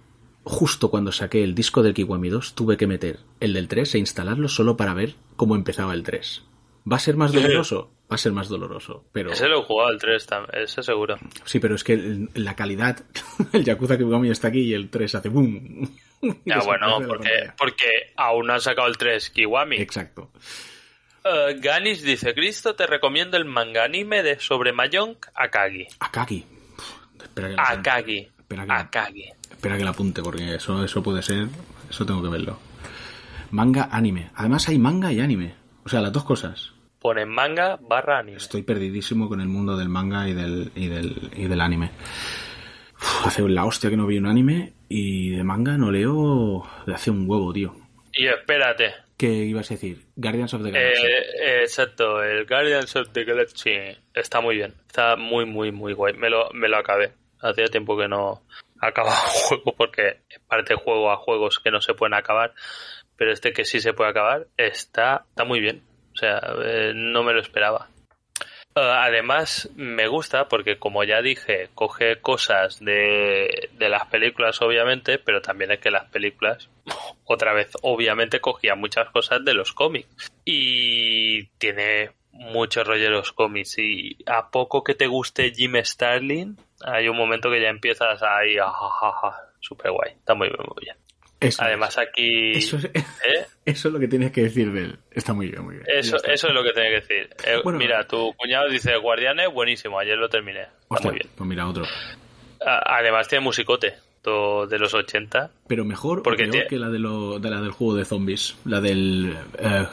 justo cuando saqué el disco del Kiwami 2 tuve que meter el del 3 e instalarlo solo para ver cómo empezaba el 3. ¿Va a ser más doloroso? Va a ser más doloroso, pero... Ese lo he jugado al 3 también, ese seguro. Sí, pero es que el- la calidad, el Yakuza Kiwami está aquí y el 3 hace boom. Ya bueno, porque, porque aún no han sacado el 3 Kiwami. Exacto. Eh, Ganis dice, Cristo, te recomiendo el manga anime de sobre Mahjong Akagi. Akagi. Pff, Espera que la. Akagi. Espera que, Akagi. espera que la apunte, porque eso, eso puede ser. Eso tengo que verlo. Manga, anime. Además hay manga y anime. O sea, las dos cosas. Ponen manga barra anime. Estoy perdidísimo con el mundo del manga y del, y del, y del anime. Uf, hace la hostia que no vi un anime y de manga no leo de hace un huevo, tío. Y espérate. ¿Qué ibas a decir? Guardians of the Galaxy. Eh, eh, exacto, el Guardians of the Galaxy está muy bien. Está muy, muy, muy guay. Me lo, me lo acabé. Hacía tiempo que no acababa un juego porque parte juego a juegos que no se pueden acabar. Pero este que sí se puede acabar está, está muy bien. O sea, eh, no me lo esperaba. Eh, además, me gusta porque, como ya dije, coge cosas de, las películas, obviamente, pero también es que las películas, otra vez, obviamente, cogían muchas cosas de los cómics. Y tiene mucho rollo de los cómics. Y a poco que te guste Jim Starlin, hay un momento que ya empiezas ahí, ajajaja, super guay. Está muy bien, muy bien. Eso Además, aquí. es. Eso es, ¿eh? eso es lo que tienes que decir de él. Está muy bien, muy bien. Eso, eso es lo que tenía que decir. Eh, Bueno. mira, tu cuñado dice Guardianes, buenísimo, ayer lo terminé. Está Hostia, muy bien. Pues mira, otro. Además tiene musicote todo de los 80. Pero mejor Porque o peor tie- que la, de lo, de la del juego de zombies. La del. eh,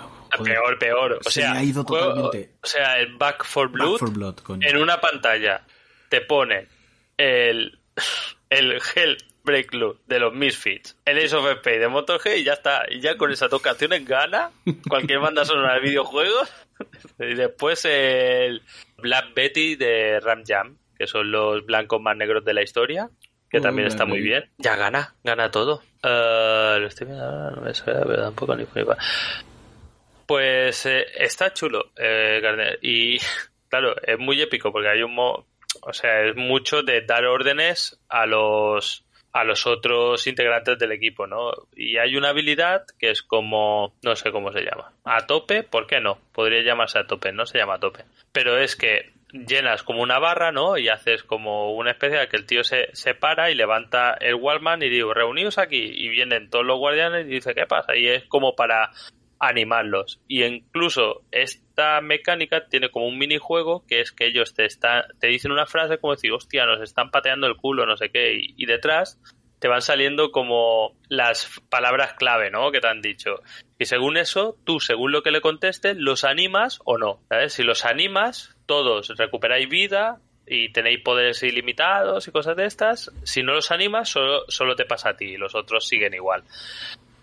Peor, peor. O Se sea, ha ido totalmente. o sea, el Back for Back Blood, for Blood, en una pantalla te pone el, el Loop de los Misfits, el Ace of Spades de MotoG y ya está. Y ya con esas dos canciones gana cualquier banda sonora de videojuegos. y después el Black Betty de Ram Jam, que son los blancos más negros de la historia. Que Oh, también está muy bien. Ya gana, gana todo. Eh, lo estoy viendo ahora, no me suena, pero tampoco ni Pues eh, está chulo, eh, Gardner. Y claro, es muy épico porque hay un... Mo o sea, es mucho de dar órdenes a los a los otros integrantes del equipo, ¿no? Y hay una habilidad que es como, no sé cómo se llama, a tope, ¿por qué no? Podría llamarse a tope, no se llama a tope. Pero es que llenas como una barra, ¿no? Y haces como una especie de que el tío se, se para y levanta el Wallman y digo, reunidos aquí. Y vienen todos los guardianes y dice, ¿qué pasa? Y es como para animarlos. Y incluso esta mecánica tiene como un minijuego que es que ellos te, te dicen una frase como decir, hostia, nos están pateando el culo, no sé qué, y, y detrás te van saliendo como las palabras clave, ¿no? Que te han dicho. Y según eso, tú, según lo que le contestes, los animas o no. ¿sabes? Si los animas, todos recuperáis vida y tenéis poderes ilimitados y cosas de estas. Si no los animas, solo, solo te pasa a ti y los otros siguen igual.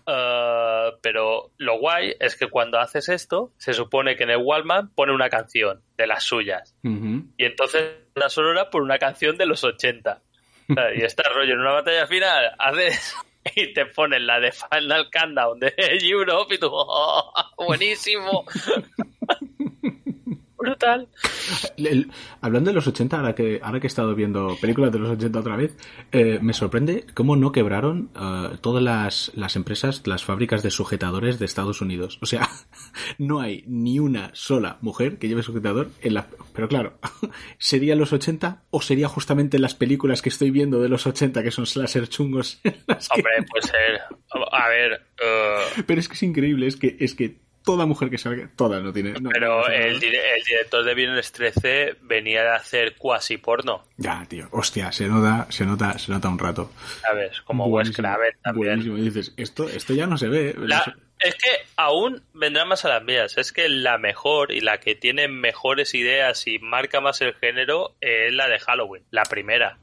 Uh, pero lo guay es que cuando haces esto, se supone que en el Wallman pone una canción de las suyas. Uh -huh. Y entonces la sonora por una canción de los 80. O sea, y está rollo en una batalla final, haces y te ponen la de Final Countdown de Europe y tú, oh, buenísimo. Brutal. El, hablando de los 80, ahora que, ahora que he estado viendo películas de los 80 otra vez, eh, me sorprende cómo no quebraron uh, todas las, las, empresas, las fábricas de sujetadores de Estados Unidos. O sea, no hay ni una sola mujer que lleve sujetador en la... Pero claro, ¿sería los 80 o sería justamente las películas que estoy viendo de los 80 que son slasher chungos? Hombre, que... pues ser... A ver... Uh... Pero es que es increíble, es que, es que toda mujer que salga, toda no tiene. No, pero no el, el, director de Viernes 13 venía de hacer cuasi porno. Ya, tío, hostia, se nota, se nota, se nota un rato. ¿Sabes? Como Wes Craven también. Buenísimo. Y dices, esto, esto ya no se ve. La, es que aún vendrá más a las mías. Es que la mejor y la que tiene mejores ideas y marca más el género es la de Halloween, la primera.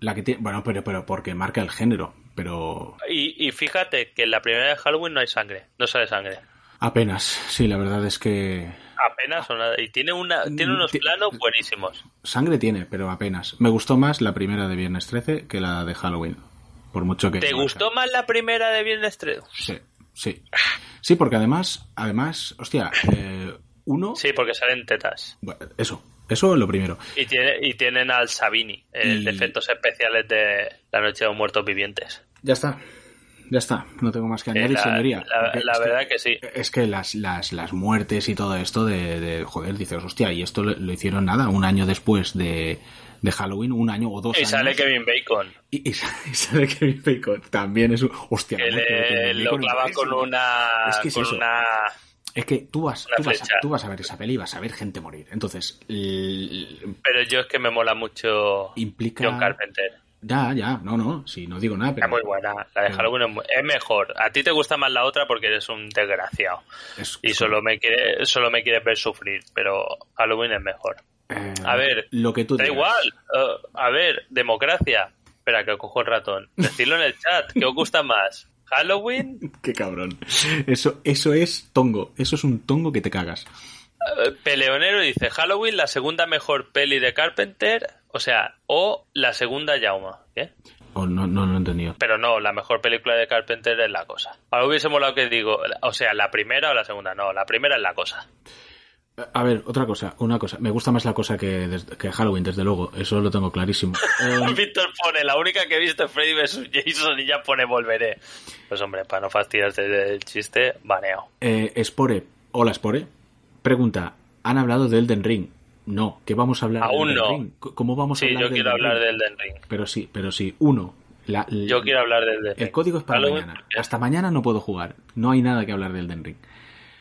La que tiene, bueno, pero, pero porque marca el género, pero. Y, y fíjate que en la primera de Halloween no hay sangre, no sale sangre. Apenas, sí, la verdad es que. Apenas o nada. Y tiene, una, tiene unos planos buenísimos. Sangre tiene, pero apenas. Me gustó más la primera de Viernes 13 que la de Halloween. Por mucho que. ¿Te gustó más la primera de Viernes 13? Sí, sí. Sí, porque además, además, hostia, eh, uno. Sí, porque salen tetas. Bueno, eso, eso es lo primero. Y, tiene, y tienen al Sabini, el Y- de efectos especiales de La Noche de los Muertos Vivientes. Ya está. Ya está. No tengo más que Eh, añadir, la, señoría. la- Porque la es verdad que sí. Es que las, las, las muertes y todo esto de, de- joder, dices, hostia, y esto lo, lo hicieron nada, un año después de, de Halloween, un año o dos Y años. sale Kevin Bacon, Y, y sa- y sale Kevin Bacon. También es un, hostia, que le, lo clava es con un- una... Es que es con eso. una Es que tú vas, tú vas, a, tú vas a ver esa peli y vas a ver gente morir. Entonces, Pero yo es que me mola mucho implica... John Carpenter. Ya, ya, no, no, sí, no digo nada, pero... Es muy buena. La de Halloween es, muy- es mejor. A ti te gusta más la otra porque eres un desgraciado. es- Y solo me quiere, solo me quieres ver sufrir. Pero Halloween es mejor. eh, A ver, lo que tú Da digas. igual. eh, a ver, democracia. Espera, que cojo el ratón. Decidlo en el chat. ¿Qué os gusta más? ¿Halloween? Qué cabrón. Eso, eso es tongo. Eso es un tongo que te cagas. Eh, Peleonero dice Halloween, la segunda mejor peli de Carpenter. O sea, o la segunda Jauma. ¿Qué? O no, no, no he entendido. Pero no, la mejor película de Carpenter es la cosa. Ahora hubiese molado que digo, o sea, la primera o la segunda. No, la primera es la cosa. A ver, otra cosa, una cosa. Me gusta más la cosa que, que Halloween, desde luego. Eso lo tengo clarísimo. Eh, Víctor pone, la única que he visto es Freddy vs. Jason y ya pone volveré. Pues hombre, para no fastidiarte del chiste, baneado. eh, Spore, hola Spore, pregunta, ¿han hablado de Elden Ring? No, ¿qué vamos a hablar Aún de Elden no. Ring? ¿Cómo vamos a Sí, hablar yo quiero hablar del Den Ring. Pero sí, pero sí. Uno, la- Yo quiero hablar del Den El código es para mañana. Hasta mañana no puedo jugar. No hay nada que hablar del Den Ring.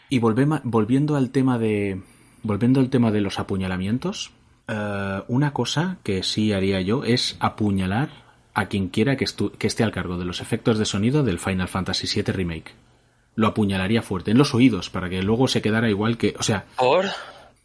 Y volvema- volviendo al tema de. Volviendo al tema de los apuñalamientos. eh, una cosa que sí haría yo es apuñalar a quien quiera que, que esté al cargo de los efectos de sonido del Final Fantasy VII Remake. Lo apuñalaría fuerte, en los oídos, para que luego se quedara igual que. O sea, ¿Por?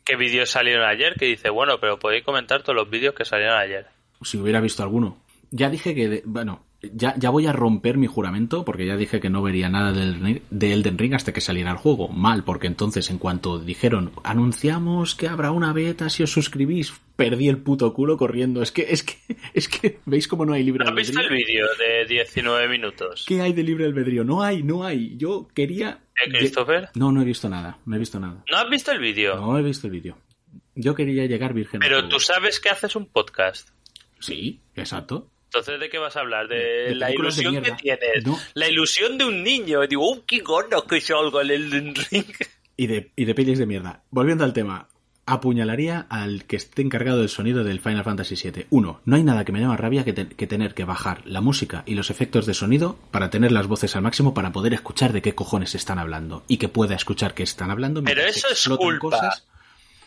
¿Qué vídeos salieron ayer? Que dice, bueno, pero podéis comentar todos los vídeos que salieron ayer. si hubiera visto alguno. Ya dije que, de- bueno, ya, ya voy a romper mi juramento porque ya dije que no vería nada del, de Elden Ring hasta que saliera el juego. Mal, porque entonces en cuanto dijeron, anunciamos que habrá una beta si os suscribís, perdí el puto culo corriendo. Es que, es que, es que, ¿veis cómo no hay libre ¿Has visto el albedrío? vídeo de 19 minutos? ¿Qué hay de libre albedrío? No hay, no hay. Yo quería... ¿Eh, Christopher? No, no he visto nada. No he visto nada. ¿No has visto el vídeo? No he visto el vídeo. Yo quería llegar virgen. Pero tú sabes que haces un podcast. Sí, exacto. Entonces, ¿de qué vas a hablar? De, De la de ilusión que tienes. No. La ilusión de un niño. Digo, ¡uh, qué gordo que salgo en el ring! Y de, y de pelis de mierda. Volviendo al tema. Apuñalaría al que esté encargado del sonido del Final Fantasy VII. Uno, no hay nada que me dé más rabia que, te- que tener que bajar la música y los efectos de sonido para tener las voces al máximo para poder escuchar de qué cojones están hablando y que pueda escuchar que están hablando. Pero eso es culpa.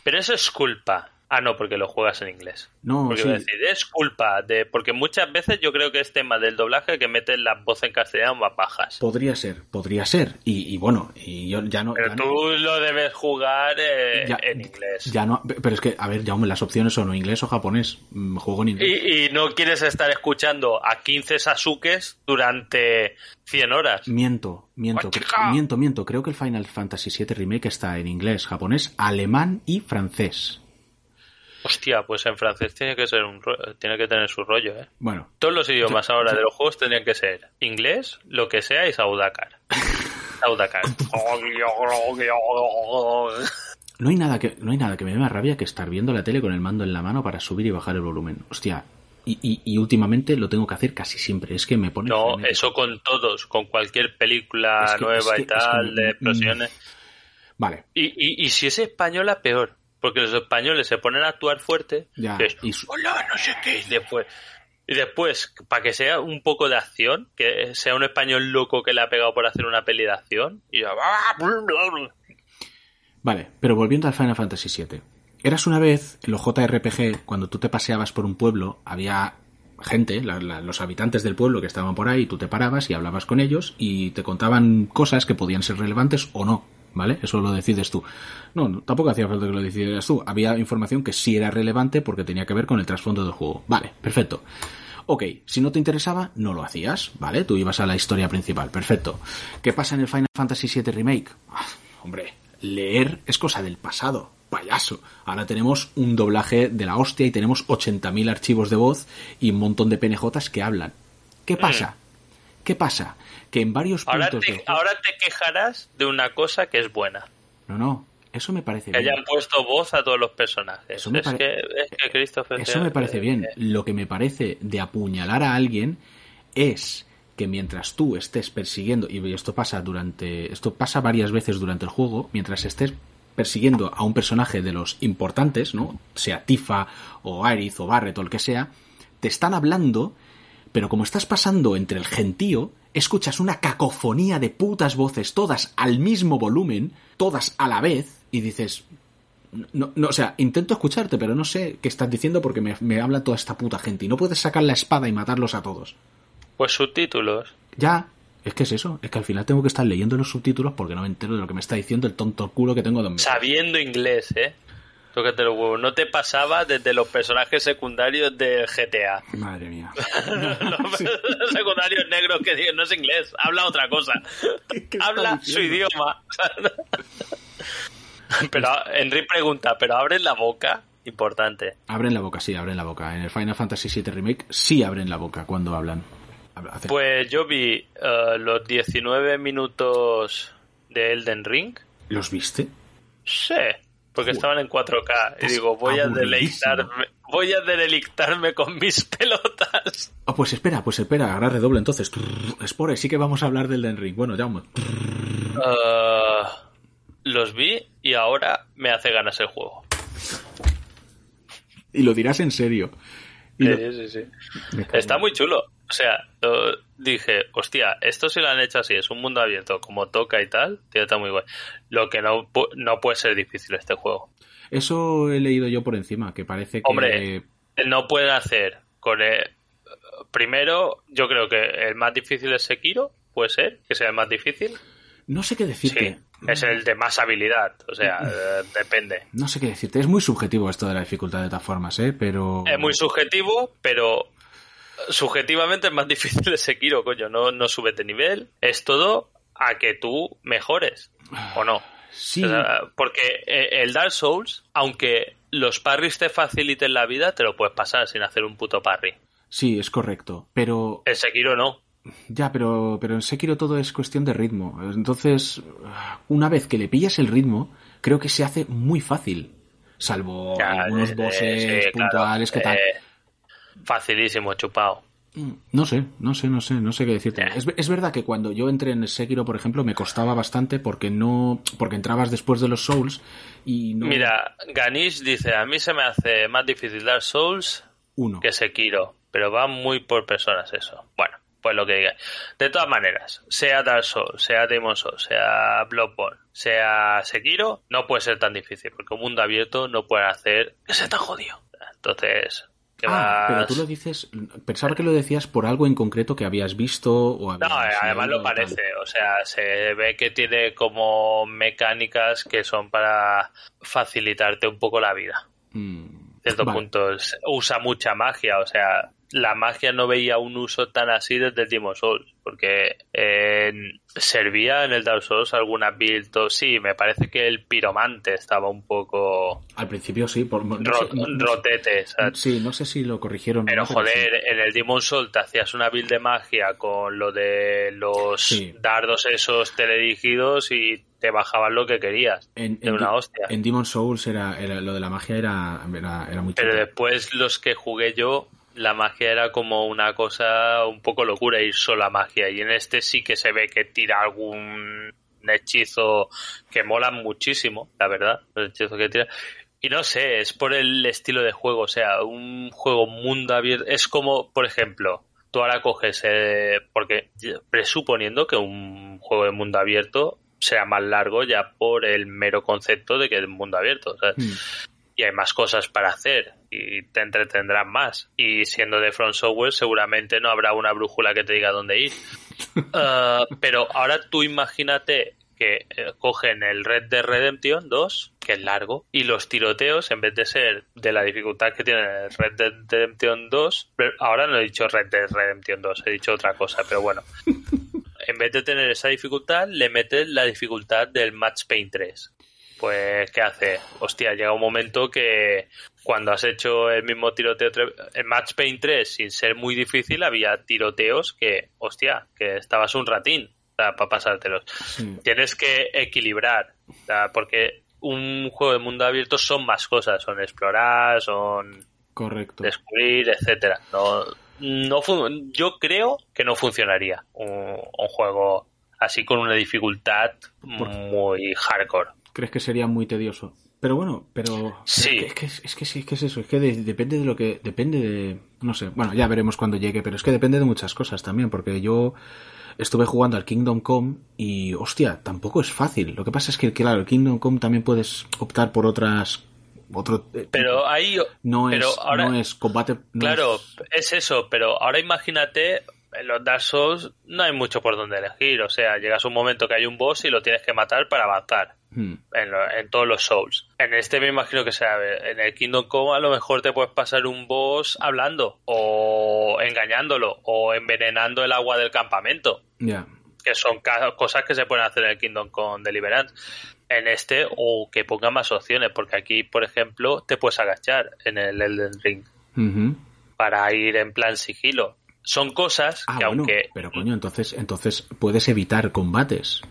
Pero eso es culpa. Ah, no, porque lo juegas en inglés. No, Porque sí. decir, es culpa de. Porque muchas veces yo creo que es tema del doblaje que meten las voces en castellano más bajas. Podría ser, podría ser. Y, y bueno, y yo ya no. Pero ya no- tú lo debes jugar eh, ya- en inglés. Ya no, pero es que, a ver, Jaume, las opciones son o inglés o japonés. Mm, Juego en inglés. Y, y no quieres estar escuchando a 15 Sasukes durante 100 horas. Miento, miento, miento, miento. Creo que el Final Fantasy VII Remake está en inglés, japonés, alemán y francés. Hostia, pues en francés tiene que ser un tiene que tener su rollo, ¿eh? Bueno, Todos los idiomas Yo- ahora yo- de los juegos tendrían que ser inglés, lo que sea y Saudakar. Saudakar. no hay nada que no hay nada que me dé más rabia que estar viendo la tele con el mando en la mano para subir y bajar el volumen. Hostia, y, y, y últimamente lo tengo que hacer casi siempre. Es que me pone. No, frenético. eso con todos, con cualquier película Es que- nueva es que- y es que tal, de explosiones. Vale, Y, y, y si es española, peor. Porque los españoles se ponen a actuar fuerte. Ya, que es, y hola, no sé qué. Y después, y después, para que sea un poco de acción, que sea un español loco que le ha pegado por hacer una peli de acción. Y ya, Vale, pero volviendo al Final Fantasy VII. Eras una vez, en los JRPG, cuando tú te paseabas por un pueblo, había gente, la- la- los habitantes del pueblo que estaban por ahí, tú te parabas y hablabas con ellos y te contaban cosas que podían ser relevantes o no, ¿vale? Eso lo decides tú. No, no, tampoco hacía falta que lo decidieras tú. Había información que sí era relevante porque tenía que ver con el trasfondo del juego. Vale, perfecto. Ok, si no te interesaba, no lo hacías, ¿vale? Tú ibas a la historia principal, perfecto. ¿Qué pasa en el Final Fantasy VII Remake? Ah, hombre, leer es cosa del pasado, payaso. Ahora tenemos un doblaje de la hostia y tenemos 80.000 archivos de voz y un montón de PNJs que hablan. ¿Qué pasa? ¿Qué pasa? Que en varios. Ahora puntos te, ahora te quejarás de una cosa que es buena. No, no, eso me parece Que bien. hayan puesto voz a todos los personajes. Eso me es, pare- que, es que Christopher... Eso me parece eh, bien. eh, Lo que me parece de apuñalar a alguien es que mientras tú estés persiguiendo, y esto pasa durante, esto pasa varias veces durante el juego, mientras estés persiguiendo a un personaje de los importantes, ¿no? Sea Tifa, o Aerith, o Barret, o el que sea, te están hablando, pero como estás pasando entre el gentío, escuchas una cacofonía de putas voces, todas al mismo volumen, todas a la vez, y dices, no, no, o sea, intento escucharte, pero no sé qué estás diciendo porque me, me habla toda esta puta gente y no puedes sacar la espada y matarlos a todos. Pues subtítulos. Ya, es que es eso, es que al final tengo que estar leyendo los subtítulos porque no me entero de lo que me está diciendo el tonto culo que tengo de. Sabiendo inglés, ¿eh? Tócate los huevos. No te pasaba desde los personajes secundarios del GTA. Madre mía. los secundarios negros que digan, no es inglés, habla otra cosa. ¿Qué- qué está habla su idioma. pero Henry pregunta, ¿pero abres la boca? Importante. Abren la boca, sí, abren la boca. En el Final Fantasy VII Remake sí abren la boca cuando hablan. Pues yo vi eh, los 19 minutos de Elden Ring. ¿Los viste? Sí, porque estaban en 4K. Y digo, voy a deleitarme, voy a deleitarme con mis pelotas. Ah, pues espera, pues espera, ahora redoble entonces. Trrr, Spore, sí que vamos a hablar del Den Ring. Bueno, ya. Eh, los vi y ahora me hace ganas el juego. Y lo dirás en serio. Lo- Sí, sí, sí. Está muy chulo. O sea, lo- dije, hostia, esto si lo han hecho así, es un mundo abierto, como toca y tal, tío, está muy guay. Lo que no, no puede ser difícil este juego. Eso he leído yo por encima, que parece que... Hombre. No pueden hacer con el... Primero, yo creo que el más difícil es Sekiro, puede ser, que sea el más difícil. No sé qué Sí, decirte. es el de más habilidad, o sea, eh, depende. No sé qué decirte. Es muy subjetivo esto de la dificultad de todas formas, ¿eh? Pero... Es muy subjetivo, pero subjetivamente es más difícil de Sekiro, coño. No, no subes de nivel. Es todo a que tú mejores, ¿o no? Sí, O sea, porque eh, el Dark Souls, aunque los parries te faciliten la vida, te lo puedes pasar sin hacer un puto parry. sí, es correcto. Pero... El Sekiro no. Ya, pero, pero en Sekiro todo es cuestión de ritmo. Entonces, una vez que le pillas el ritmo, creo que se hace muy fácil. Salvo Ya, algunos eh, bosses claro, puntuales que tal. eh, facilísimo, chupado. No sé, no sé, no sé, no sé qué decirte. Eh. Es, es verdad que cuando yo entré en Sekiro, por ejemplo, me costaba bastante porque no, porque entrabas después de los Souls y no Mira, Ganish dice, a mí se me hace más difícil Dark Souls uno. que Sekiro, pero va muy por personas eso. Bueno, pues lo que diga. De todas maneras, sea Dark Souls, sea Demon Souls, sea Bloodborne, sea Sekiro, no puede ser tan difícil, porque un mundo abierto no puede hacer que sea tan jodido. Entonces, ¿qué Ah, pero tú lo dices, pensaba que lo decías por algo en concreto que habías visto o habías No, eh, además lo tal. parece, o sea, se ve que tiene como mecánicas que son para facilitarte un poco la vida. Mm, ciertos vale. puntos. Usa mucha magia, o sea, la magia no veía un uso tan así desde el Demon Souls, porque eh, servía en el Dark Souls alguna build, sí, me parece que el piromante estaba un poco Al principio sí, por, no ro- sé, no- no- rotete, ¿sabes? sí, no sé si lo corrigieron. Pero ¿no? joder, sí. en el Demon Souls te hacías una build de magia con lo de los Sí. dardos esos teledirigidos y te bajaban lo que querías. en, de en una hostia. En Demon Souls era, era- lo de la magia era, era, era muy Pero después los que jugué yo, la magia era como una cosa un poco locura ir solo a magia. Y en este sí que se ve que tira algún hechizo que mola muchísimo, la verdad, los hechizos que tira. Y no sé, es por el estilo de juego, o sea, un juego mundo abierto. Es como, por ejemplo, tú ahora coges, eh, porque presuponiendo que un juego de mundo abierto sea más largo ya por el mero concepto de que es mundo abierto. o sea, Mm. Y hay más cosas para hacer y te entretendrán más. Y siendo de Front Software seguramente no habrá una brújula que te diga dónde ir. Ah, pero ahora tú imagínate que eh, cogen el Red Dead Redemption 2, que es largo, y los tiroteos, en vez de ser de la dificultad que tiene el Red Dead Redemption 2, pero ahora no he dicho Red Dead Redemption 2, he dicho otra cosa, pero bueno. En vez de tener esa dificultad, le metes la dificultad del Match Paint 3 pues ¿qué hace? Hostia, llega un momento que cuando has hecho el mismo tiroteo en Match Paint 3 sin ser muy difícil había tiroteos que, hostia, que estabas un ratín para pasártelos. Sí. Tienes que equilibrar, porque un juego de mundo abierto son más cosas, son explorar, son Correcto. descubrir, etcétera. No, no yo creo que no funcionaría un, un juego así con una dificultad muy hardcore. ¿Crees que sería muy tedioso? Pero bueno, pero Sí. es que es que, es que sí, es que es eso, es que de- depende de lo que depende de no sé, bueno, ya veremos cuando llegue, pero es que depende de muchas cosas también, porque yo estuve jugando al Kingdom Come y hostia, tampoco es fácil. Lo que pasa es que claro, el Kingdom Come también puedes optar por otras otro eh, Pero ahí, no pero es ahora- no es combate no claro, es- es eso, pero ahora imagínate, en los Dark Souls no hay mucho por donde elegir, o sea, llegas a un momento que hay un boss y lo tienes que matar para avanzar. Hmm, En, todos los Souls. En este me imagino que sea, en el Kingdom Come a lo mejor te puedes pasar un boss hablando, o engañándolo, o envenenando el agua del campamento. ya. que son cosas que se pueden hacer en el Kingdom con Deliverance. En este, o que ponga más opciones, porque aquí, por ejemplo, te puedes agachar en el Elden Ring para ir en plan sigilo. Son cosas Ah, que bueno, aunque pero coño, entonces entonces puedes evitar combates,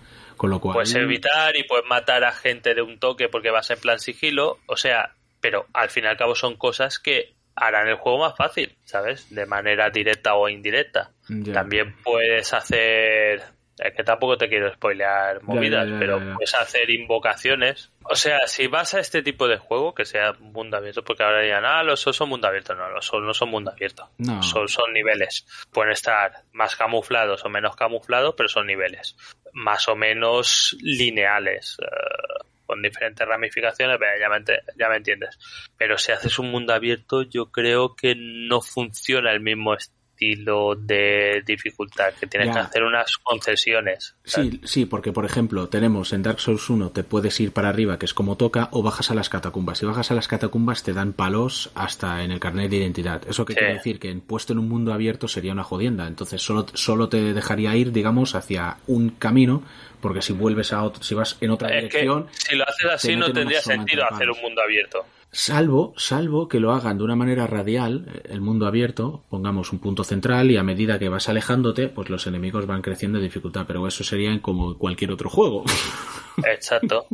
con lo cual puedes evitar y puedes matar a gente de un toque porque vas en plan sigilo, o sea, pero al fin y al cabo son cosas que harán el juego más fácil, ¿sabes? De manera directa o indirecta. Ya. También puedes hacer. Es que tampoco te quiero spoilear movidas, ya, ya, pero puedes hacer invocaciones. O sea, si vas a este tipo de juego, que sea mundo abierto, porque ahora dirán, ah, los Souls son mundo abierto. No, los Souls no son mundo abierto. No. Los Souls son niveles. Pueden estar más camuflados o menos camuflados, pero son niveles. Más o menos lineales. eh, con diferentes ramificaciones, ya me, ya me entiendes. Pero si haces un mundo abierto, yo creo que no funciona el mismo de dificultad, que tienes Ya. que hacer unas concesiones. ¿sabes? Sí, sí, porque por ejemplo, tenemos en Dark Souls 1 te puedes ir para arriba, que es como toca, o bajas a las catacumbas. Si bajas a las catacumbas te dan palos hasta en el carnet de identidad. Eso que Sí. quiere decir que en- puesto en un mundo abierto sería una jodienda. Entonces solo, solo te dejaría ir, digamos, hacia un camino, porque si vuelves a otro, si vas en otra Es que dirección, si lo haces así te no tendría sentido hacer un mundo abierto. Salvo, salvo que lo hagan de una manera radial, el mundo abierto, pongamos un punto central y a medida que vas alejándote, pues los enemigos van creciendo de dificultad, pero eso sería como cualquier otro juego. Exacto.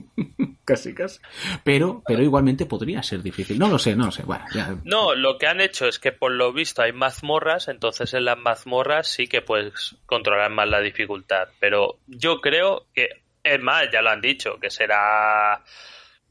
casi, casi. Pero, pero igualmente podría ser difícil. No lo sé, no lo sé. Bueno, ya. No, lo que han hecho es que por lo visto hay mazmorras, entonces en las mazmorras sí que puedes controlar más la dificultad. Pero yo creo que, es más, ya lo han dicho, que será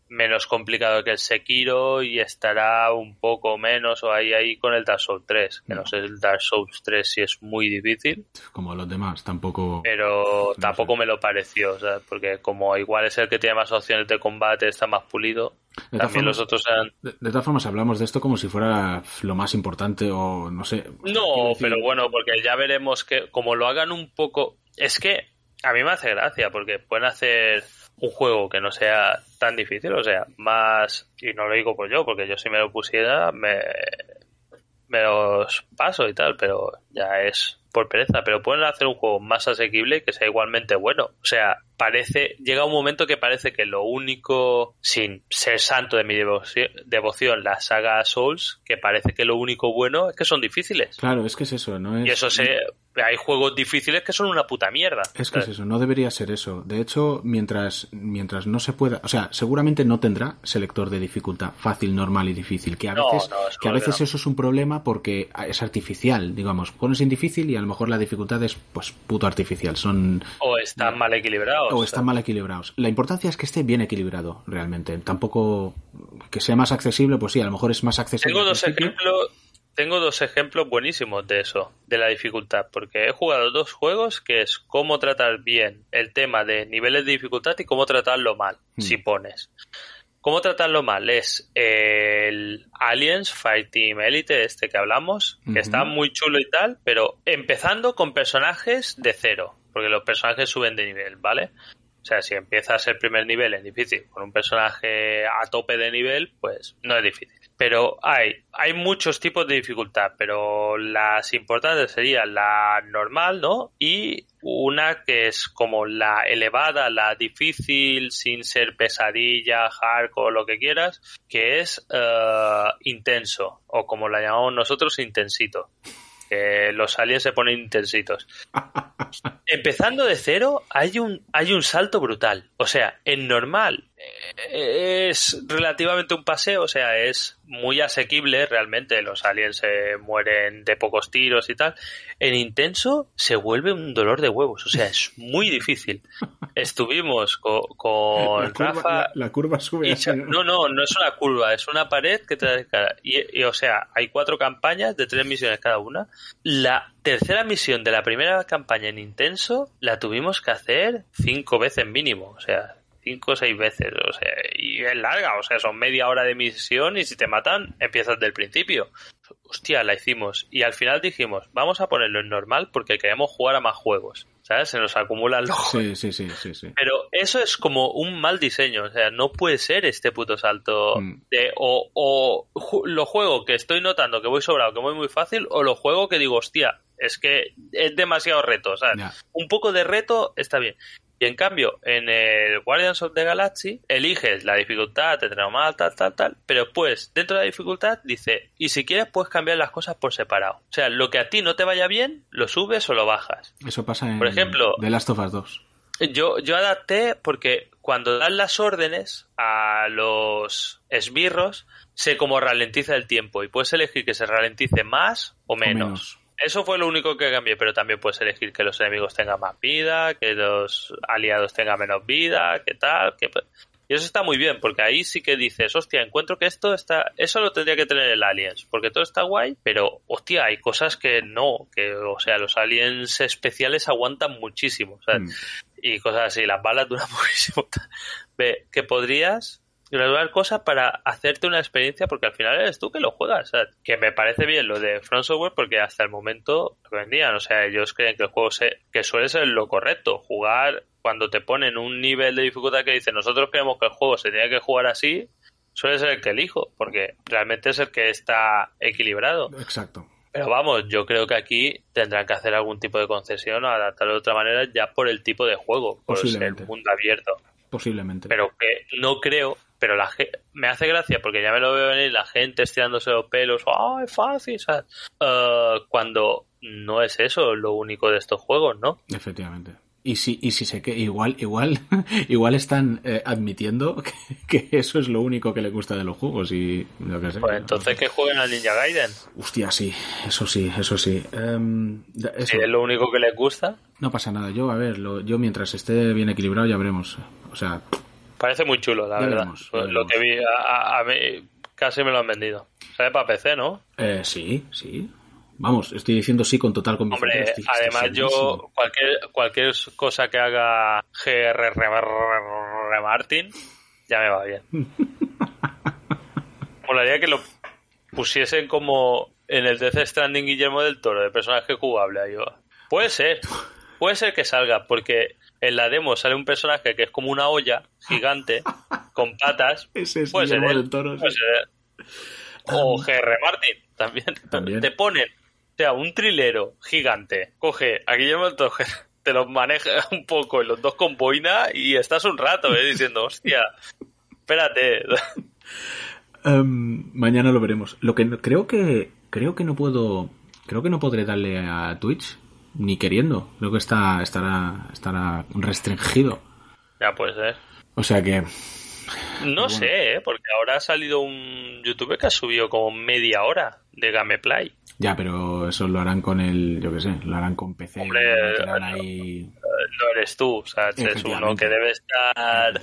menos complicado que el Sekiro y estará un poco menos o ahí ahí con el Dark Souls 3. Que no, sé el Dark Souls 3 si es muy difícil, Como los demás, tampoco. pero tampoco me lo pareció, sea, porque como igual es el que tiene más opciones de combate, está más pulido. De todas los formas- otros eran De, de todas formas, hablamos de esto como si fuera lo más importante o no sé. No, decir- pero bueno, porque ya veremos que como lo hagan un poco... Es que a mí me hace gracia, porque pueden hacer un juego que no sea tan difícil, o sea, más... Y no lo digo por yo, porque yo si me lo pusiera, me, me los paso y tal, pero ya es por pereza. Pero pueden hacer un juego más asequible y que sea igualmente bueno. O sea, parece... Llega un momento que parece que lo único, sin ser santo de mi devoción, devoción la saga Souls, que parece que lo único bueno es que son difíciles. Claro, es que es eso, no es. Y eso se, hay juegos difíciles que son una puta mierda. Es que es eso, no debería ser eso. De hecho, mientras, mientras no se pueda, o sea, seguramente no tendrá selector de dificultad fácil, normal y difícil, que a No, veces, no, que a que veces no. eso es un problema porque es artificial, digamos, pones en difícil y a lo mejor la dificultad es pues puto artificial, son O están mal equilibrados. o están mal equilibrados. La importancia es que esté bien equilibrado realmente. Tampoco que sea más accesible, pues sí, a lo mejor es más accesible. Tengo dos ejemplos. Tengo dos ejemplos buenísimos de eso, de la dificultad, porque he jugado dos juegos que es cómo tratar bien el tema de niveles de dificultad y cómo tratarlo mal, Hmm. si pones. Cómo tratarlo mal es el Aliens Fireteam Elite, este que hablamos, que está muy chulo y tal, pero empezando con personajes de cero, porque los personajes suben de nivel, ¿vale? O sea, si empiezas el primer nivel en difícil con un personaje a tope de nivel, pues no es difícil. Pero hay, hay muchos tipos de dificultad, pero las importantes serían la normal, ¿no? Y una que es como la elevada, la difícil, sin ser pesadilla, hardcore, lo que quieras, que es eh, intenso, o como la llamamos nosotros, intensito. Que los aliens se ponen intensitos. Empezando de cero, hay un, hay un salto brutal. O sea, en normal es relativamente un paseo, o sea, es muy asequible realmente. Los aliens se mueren de pocos tiros y tal. En intenso se vuelve un dolor de huevos, o sea, es muy difícil. Estuvimos co- con, la, curva, Rafa. la- la curva sube Y ¿no? no, no, es una curva, es una pared que te da cara. Y, y, o sea, hay cuatro campañas de tres misiones cada una. La tercera misión de la primera campaña en intenso la tuvimos que hacer cinco veces mínimo, o sea, cinco o seis veces, o sea, y es larga, o sea, son media hora de misión y si te matan empiezas del principio. Hostia, la hicimos. Y al final dijimos, vamos a ponerlo en normal porque queremos jugar a más juegos. ¿Sabes? Se nos acumulan los Sí, sí, sí, sí, sí. pero eso es como un mal diseño, o sea, no puede ser este puto salto Mm. de o, o ju- lo juego que estoy notando que voy sobrado, que voy muy fácil, o lo juego que digo, hostia, es que es demasiado reto, ¿sabes? Ya. Un poco de reto está bien. Y en cambio, en el Guardians of the Galaxy, eliges la dificultad, te normal, tal, tal, tal, pero pues dentro de la dificultad dice, y si quieres puedes cambiar las cosas por separado. O sea, lo que a ti no te vaya bien, lo subes o lo bajas. Eso pasa en Por ejemplo- The Last of Us 2. Yo, yo adapté porque cuando dan las órdenes a los esbirros, se como ralentiza el tiempo y puedes elegir que se ralentice más o O menos. Eso fue lo único que cambié, pero también puedes elegir que los enemigos tengan más vida, que los aliados tengan menos vida, que tal, que... Y eso está muy bien, porque ahí sí que dices, hostia, encuentro que esto está... Eso lo tendría que tener el Aliens, porque todo está guay, pero, hostia, hay cosas que no, que, o sea, los aliens especiales aguantan muchísimo, ¿sabes? Mm. y cosas así. Las balas duran muchísimo. Ve, que podrías graduar cosas para hacerte una experiencia porque al final eres tú que lo juegas. O sea, que me parece bien lo de Front Software porque hasta el momento lo vendían. O sea, ellos creen que el juego se, que suele ser lo correcto. Jugar cuando te ponen un nivel de dificultad que dice nosotros creemos que el juego se tiene que jugar así, suele ser el que elijo porque realmente es el que está equilibrado. Exacto. Pero vamos, yo creo que aquí tendrán que hacer algún tipo de concesión o adaptarlo de otra manera ya por el tipo de juego, por ser Posiblemente. mundo abierto. Posiblemente. Pero que no creo pero la me hace gracia porque ya me lo veo venir la gente estirándose los pelos, ¡ah, es fácil! ¿sabes? Eh, cuando no es eso lo único de estos juegos, ¿no? Efectivamente. Y si, y si sé que igual, igual, igual están eh, admitiendo que, que eso es lo único que le gusta de los juegos y lo que sé. Pues entonces que jueguen al Ninja Gaiden. Hostia, sí, eso sí, eso sí. Eso, Si es lo único que les gusta, No pasa nada. Yo, a ver, lo- yo mientras esté bien equilibrado ya veremos. O sea, parece muy chulo, la Ya verdad. veremos, lo que vi, a, a- mí casi me lo han vendido. Sale para PC, ¿no? eh, sí, sí. Vamos, estoy diciendo sí con total convicción. Hombre, Estoy- estoy además yo cualquier cualquier cosa que haga GR Martin ya me va bien. Molaría que lo pusiesen como en el Death Stranding Guillermo del Toro de personaje jugable ahí va. Puede ser, puede ser que salga porque en la demo sale un personaje que es como una olla gigante con patas. Ese es Puede ser del Toro, sí. puede ser. O GR Martin también. También. Te ponen, o sea, un trilero gigante. Coge a Guillermo del Toro, te los maneja un poco, y los dos con boina, y estás un rato, ¿eh? Diciendo, hostia, espérate. Em, mañana lo veremos. Lo que no- creo que creo que no puedo, creo que no podré darle a Twitch ni queriendo. Creo que está estará estará restringido. ya puede ser. O sea que No sé, ¿eh? porque ahora ha salido un youtuber que ha subido como media hora de Gameplay. ya, pero eso lo harán con el, yo qué sé, lo harán con PC. Hombre, lo ahí. No eres tú, o sea, es uno que debe estar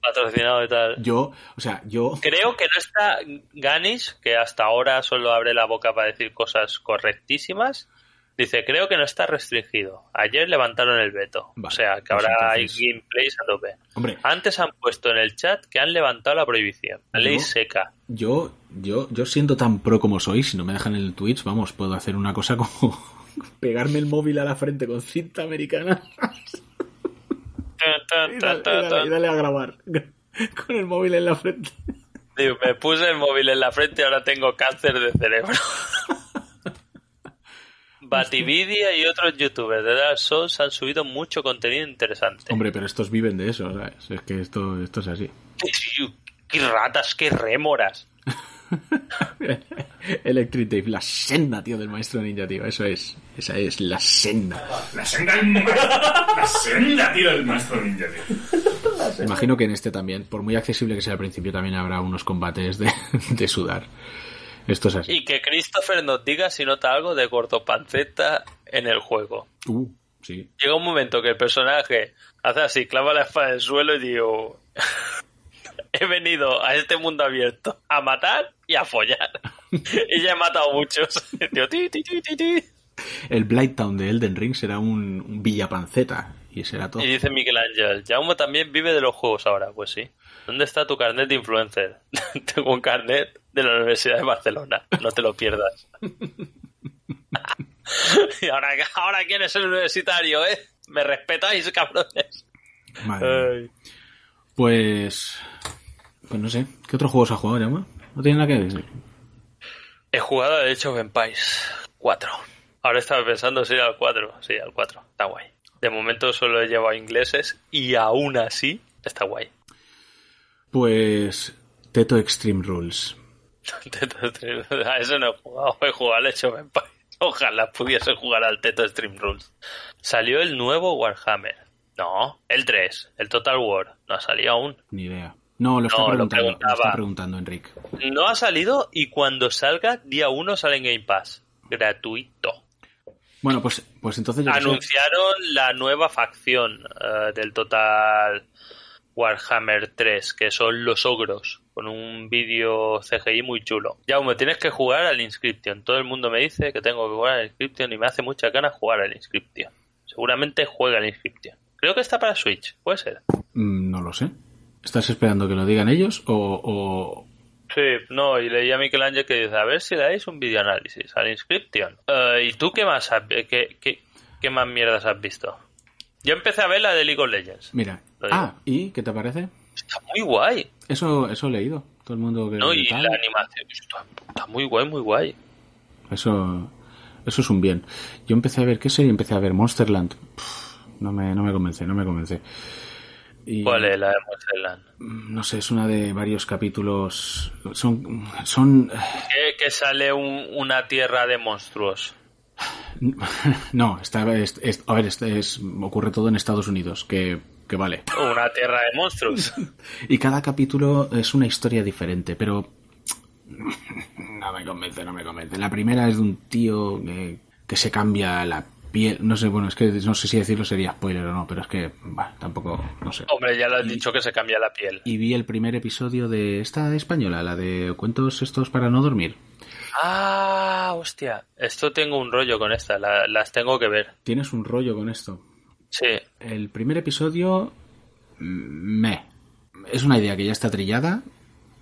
patrocinado y tal. Yo, o sea, yo Creo que no está Ganis, que hasta ahora solo abre la boca para decir cosas correctísimas. Dice, creo que no está restringido. Ayer levantaron el veto. Vale, o sea, que pues ahora entonces- hay gameplays a tope. Hombre, Antes han puesto en el chat que han levantado la prohibición. La ley seca. yo, yo, yo siendo tan pro como soy, si no me dejan en el Twitch, vamos, puedo hacer una cosa como pegarme el móvil a la frente con cinta americana y tan, dale, tan, y dale- y tan. dale a grabar con el móvil en la frente. Digo, me puse el móvil en la frente y ahora tengo cáncer de cerebro. Batividia y otros youtubers de Dark Souls han subido mucho contenido interesante. Hombre, pero estos viven de eso, ¿sabes? Es que esto, esto es así. ¡Qué ratas, qué rémoras! Electric Dave, la senda, tío, del maestro ninja, tío. Eso es. Esa es la senda. La senda, del la senda, tío, del maestro ninja, tío. Imagino que en este también, por muy accesible que sea al principio, también habrá unos combates de, de sudar. Esto es así. Y que Christopher nos diga si nota algo de cortopanceta en el juego. Uh, sí. Llega un momento que el personaje hace así, clava la espada en el suelo y digo... He venido a este mundo abierto a matar y a follar. y ya he matado a muchos. Digo, ti, ti, ti. El Blight Town de Elden Ring será un, un villapanceta. Y será todo. Y dice Miguel Ángel, Jaume también vive de los juegos ahora. Pues sí. ¿Dónde está tu carnet de influencer? Tengo un carnet de la Universidad de Barcelona. No te lo pierdas. y ahora, ahora quién es el universitario, ¿eh? ¿Me respetáis, cabrones? Ay. Pues. Pues no sé. ¿Qué otros juegos ha jugado, Llama? No tiene nada que decir. He jugado de hecho Empires 4. Ahora estaba pensando si ir al 4. Sí, al 4. Está guay. De momento solo he llevado ingleses y aún así está guay. Pues. Teto Extreme Rules. A eso no he jugado. He jugado al hecho. Ojalá pudiese jugar al Teto Stream Rules. Salió el nuevo Warhammer. No, el 3, el Total War. No ha salido aún. Ni idea. No, lo está No, lo preguntando. Lo, preguntaba. está preguntando, Enrique. No ha salido y cuando salga, día 1 sale en Game Pass. Gratuito. Bueno, pues, pues entonces sé. Anunciaron la nueva facción eh, del Total Warhammer 3, que son los ogros, con un vídeo CGI muy chulo. Ya, me tienes que jugar al Inscription. Todo el mundo me dice que tengo que jugar al Inscription y me hace mucha ganas jugar al Inscription. Seguramente juega al Inscription. Creo que está para Switch, puede ser. Mm, No lo sé. ¿Estás esperando que lo digan ellos o, o- Sí, no, y leí a Miguel Ángel que dice, a ver si le dais un videoanálisis al Inscription. Eh, ¿Y tú qué más, has- qué, qué, qué más mierdas has visto? Yo empecé a ver la de League of Legends. Mira. Ah, ¿y qué te parece? Está muy guay. Eso, eso he leído. Todo el mundo que. ¿no? Y tal. la animación está, está muy guay, muy guay. Eso, eso es un bien. Yo empecé a ver, ¿qué serie empecé a ver? Monsterland. Pff, no me, no me convence, no me convence. Y, ¿Cuál es la de Monsterland? No sé, es una de varios capítulos. Son. son que, que sale un, una tierra de monstruos. No, está, es, es, a ver, es, ocurre todo en Estados Unidos, que, que vale. Una tierra de monstruos. y cada capítulo es una historia diferente, pero no me convence, no me convence. La primera es de un tío que, que se cambia la piel. No sé, bueno, es que no sé si decirlo sería spoiler o no, pero es que bah, tampoco, no sé. Hombre, ya lo has y, dicho que se cambia la piel. Y vi el primer episodio de esta española, la de cuentos estos para no dormir. Ah, hostia. Esto tengo un rollo con esta, la, las tengo que ver. ¿Tienes un rollo con esto? Sí. El primer episodio. Me. Es una idea que ya está trillada.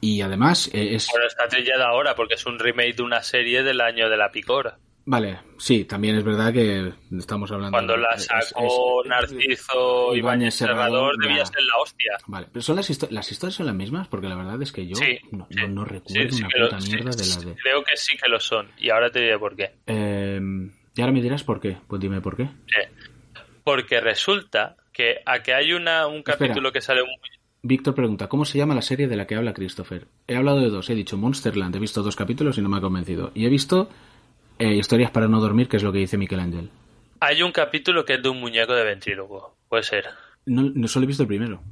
Y además es. Bueno, está trillada ahora porque es un remake de una serie del año de la picora. Vale, sí, también es verdad que estamos hablando. Cuando la sacó Narciso Ibáñez Serrador, debía ser la hostia. Vale, pero son las, histo las historias son las mismas porque la verdad es que yo sí, no, sí. no, no, recuerdo sí, una lo, puta mierda de la de. Creo que sí que lo son y ahora te diré por qué. Eh, y ahora me dirás por qué. Pues dime por qué. Porque resulta que a que hay una, un capítulo Espera. que sale un Víctor pregunta, ¿cómo se llama la serie de la que habla Christopher? He hablado de dos, he dicho Monsterland, he visto dos capítulos y no me ha convencido. Y he visto eh, Historias para no dormir, que es lo que dice Miquel Ángel. Hay un capítulo que es de un muñeco de ventrílogo, puede ser. No, no solo he visto el primero.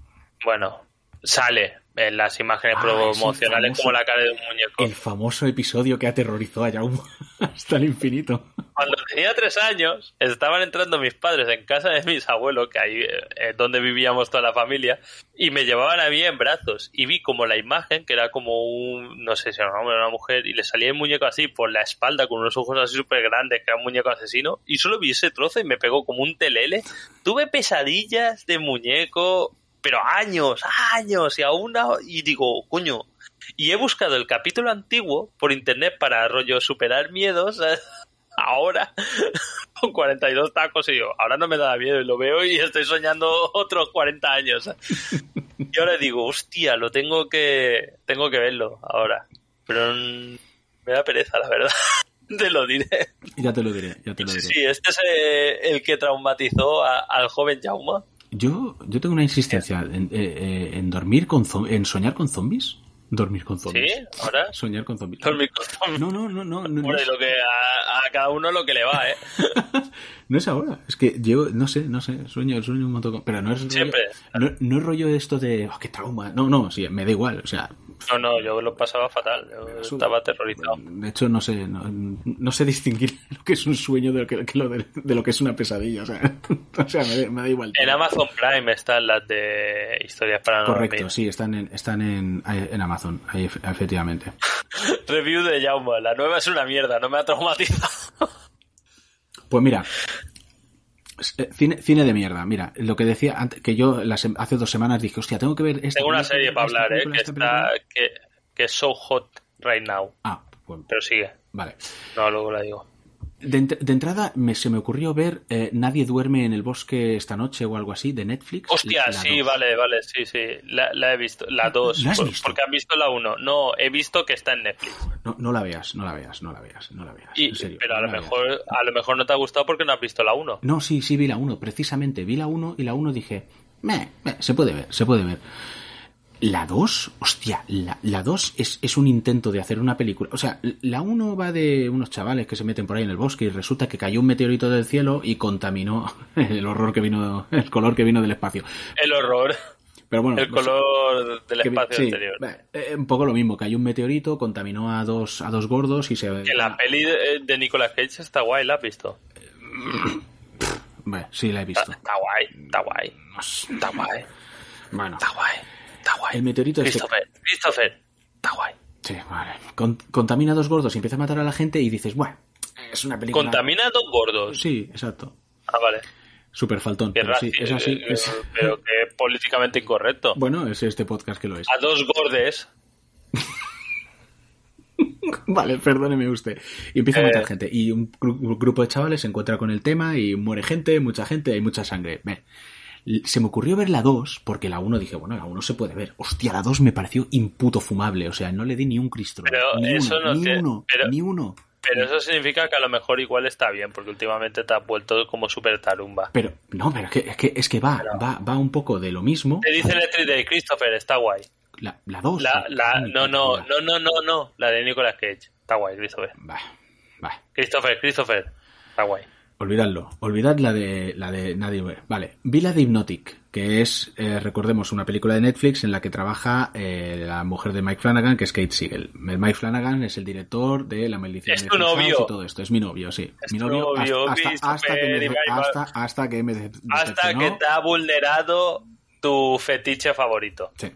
Bueno, sale en las imágenes Ah, promocionales famoso- como la cara de un muñeco. El famoso episodio que aterrorizó a Jaume hasta el infinito. Cuando tenía tres años, estaban entrando mis padres en casa de mis abuelos, que ahí eh, es donde vivíamos toda la familia, y me llevaban a mí en brazos. Y vi como la imagen, que era como un, no sé si era un hombre o una mujer, y le salía el muñeco así por la espalda, con unos ojos así súper grandes, que era un muñeco asesino, y solo vi ese trozo y me pegó como un telele. Tuve pesadillas de muñeco, pero años, años, y aún, y digo, coño. Y he buscado el capítulo antiguo por internet para rollo superar miedos. ahora con 42 tacos y yo, ahora no me da miedo y lo veo y estoy soñando otros 40 años. Y ahora digo, hostia, lo tengo que tengo que verlo ahora. Pero me da pereza, la verdad. Te lo diré. Ya te lo diré, ya te lo diré. Sí, este es eh, el que traumatizó a- al joven Jauma. Yo, yo tengo una insistencia en, eh, eh, en dormir con en soñar con zombies. Dormir con zombies. ¿Sí? ¿Ahora? Soñar con zombies. Dormir con- No, no, no, no, no, no, Bueno, es, lo que a, a cada uno lo que le va, ¿eh? no es ahora. Es que yo, no sé, no sé, sueño, sueño un montón. con- Pero no es rollo- Siempre. no, no es rollo esto de, oh, qué trauma. No, no, sí, me da igual. O sea, No, no, yo lo pasaba fatal. Yo estaba aterrorizado. de hecho, no sé, no, no sé distinguir lo que es un sueño de lo que, de, lo que es una pesadilla. O sea, o sea me, da- me da igual. En Amazon Prime están las de historias para no Correcto, sí, están en, están en, en Amazon, ahí, efe- efectivamente. Review de Jauma. La nueva es una mierda, no me ha traumatizado. Pues mira, cine, cine de mierda. Mira, lo que decía antes, que yo las hace dos semanas dije, hostia, tengo que ver esta Tengo una película, serie para hablar, ¿eh? Que está. Que, que es so hot right now. Ah, pues, Pero sigue. vale. No, luego la digo. De, ent- de entrada me, se me ocurrió ver eh, Nadie duerme en el bosque esta noche o algo así, de Netflix. Hostia, La- la sí, dos. vale, vale, sí, sí. La, la he visto. La 2. ¿La has visto? Porque han visto la 1. No, he visto que está en Netflix. No, no la veas, no la veas, no la veas, no la veas. Y, en serio, pero a no lo la veas. mejor a lo mejor no te ha gustado porque no has visto la 1. No, sí, sí, vi la 1, precisamente. Vi la 1 y la 1 dije, meh, meh, se puede ver, se puede ver. La 2, hostia, la, la 2 es, es un intento de hacer una película. O sea, la 1 va de unos chavales que se meten por ahí en el bosque y resulta que cayó un meteorito del cielo y contaminó el horror que vino, el color que vino del espacio. El horror. Pero bueno, El no sé, color del que espacio sí, exterior. eh, eh, un poco lo mismo, cayó un meteorito, contaminó a dos, a dos gordos y se... Que la peli de, de Nicolas Cage está guay, ¿la has visto? Bueno, sí, la he Está, visto. está guay, está guay. Está guay, Bueno, está guay, está guay. el meteorito este... Christopher, Christopher, está guay. Sí, vale. Con- contamina a dos gordos y empieza a matar a la gente y dices, bueno, es una película... Contamina a dos gordos. Sí, exacto. Ah, vale. Súper faltón. Pero sí, es así. eh, es- Pero que políticamente incorrecto. Bueno, es este podcast que lo es. A dos gordes. Vale, perdóneme usted. Y empieza a Eh. matar gente. Y un gru- grupo de chavales se encuentra con el tema y muere gente, mucha gente, hay mucha sangre. Ve. Se me ocurrió ver la 2 porque la 1 dije, bueno, la 1 se puede ver. Hostia, la 2 me pareció imputo fumable. O sea, no le di ni un cristo. Pero ni eso uno, no ni te- uno, pero- ni uno. pero eso significa que a lo mejor igual está bien, porque últimamente te has vuelto como súper tarumba. Pero, no, pero es que, es que, es que va, va, va un poco de lo mismo. Te dice Electric Day, Christopher, está guay. La, la dos. La, la, no, no, no, no, no, no, la de Nicolas Cage. Está guay, Christopher. Va, va. Christopher, Christopher. Está guay. Olvidadlo. Olvidad la de, la de Nadie ve. Vale. Vi la de Hypnotic, que es, eh, recordemos, una película de Netflix en la que trabaja eh, la mujer de Mike Flanagan, que es Kate Siegel. El Mike Flanagan es el director de La Maldición Es de tu novio. y todo esto. Es mi novio, sí. Es mi novio novio, hasta, hasta, hasta que me, hasta, hasta que me Hasta que te ha vulnerado tu fetiche favorito. Sí,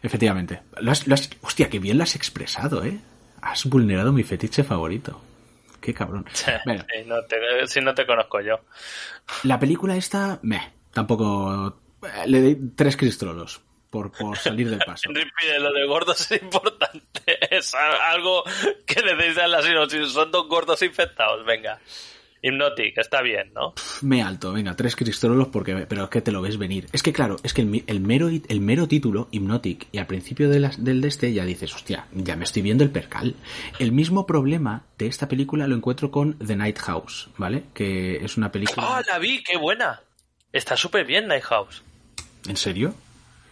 efectivamente. Lo has, lo has- hostia, qué bien lo has expresado, ¿eh? Has vulnerado mi fetiche favorito. Qué cabrón. Bueno, Sí, no te- si no te conozco yo. la película esta, meh, tampoco... eh, Le doy tres cristrolos por, por salir del paso. Lo de gordos es importante. Es a- algo que necesitan las sinopsis. Son dos gordos infectados. Venga. Hypnotic, está bien, ¿no? Me alto, venga, tres cristrolos porque... Pero es que te lo ves venir. Es que claro, es que el, mero, el mero título, Hypnotic, y al principio de del de este ya dices, hostia, ya me estoy viendo el percal. El mismo problema de esta película lo encuentro con The Night House, ¿vale? Que es una película... ¡Ah, la vi! ¡Qué buena! Está súper bien Night House. ¿En serio?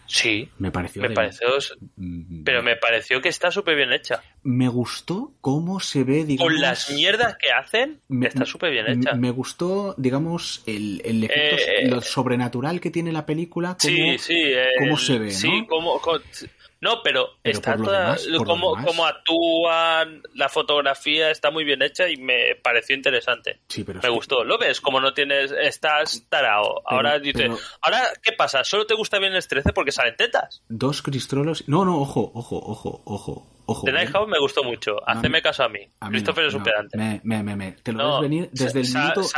Sí, Me pareció... me pareció... Mm, Pero me pareció que está súper bien hecha. me gustó cómo se ve, digamos... Con las mierdas que hacen, me- está súper bien hecha. Me gustó, digamos, el, el efecto, Eh, lo sobrenatural que tiene la película. Cómo, Sí, sí. cómo se ve, Sí, ¿no? cómo... co- no, pero, Pero está lo toda... demás, lo cómo actúan, la fotografía está muy bien hecha y me pareció interesante. Sí, pero Me que- gustó. ¿Lo ves? Como no tienes... Estás tarao. Ahora dices... pero- Ahora, ¿qué pasa? ¿Solo te gusta bien el 13 porque salen tetas? Dos cristrolos. No, no, ojo, ojo, ojo, ojo, ojo. The me gustó mucho. Haceme caso a mí. A mí Christopher no, es un no, pedante. Me, me, me, me. Te lo No, ves venir desde el minuto, desde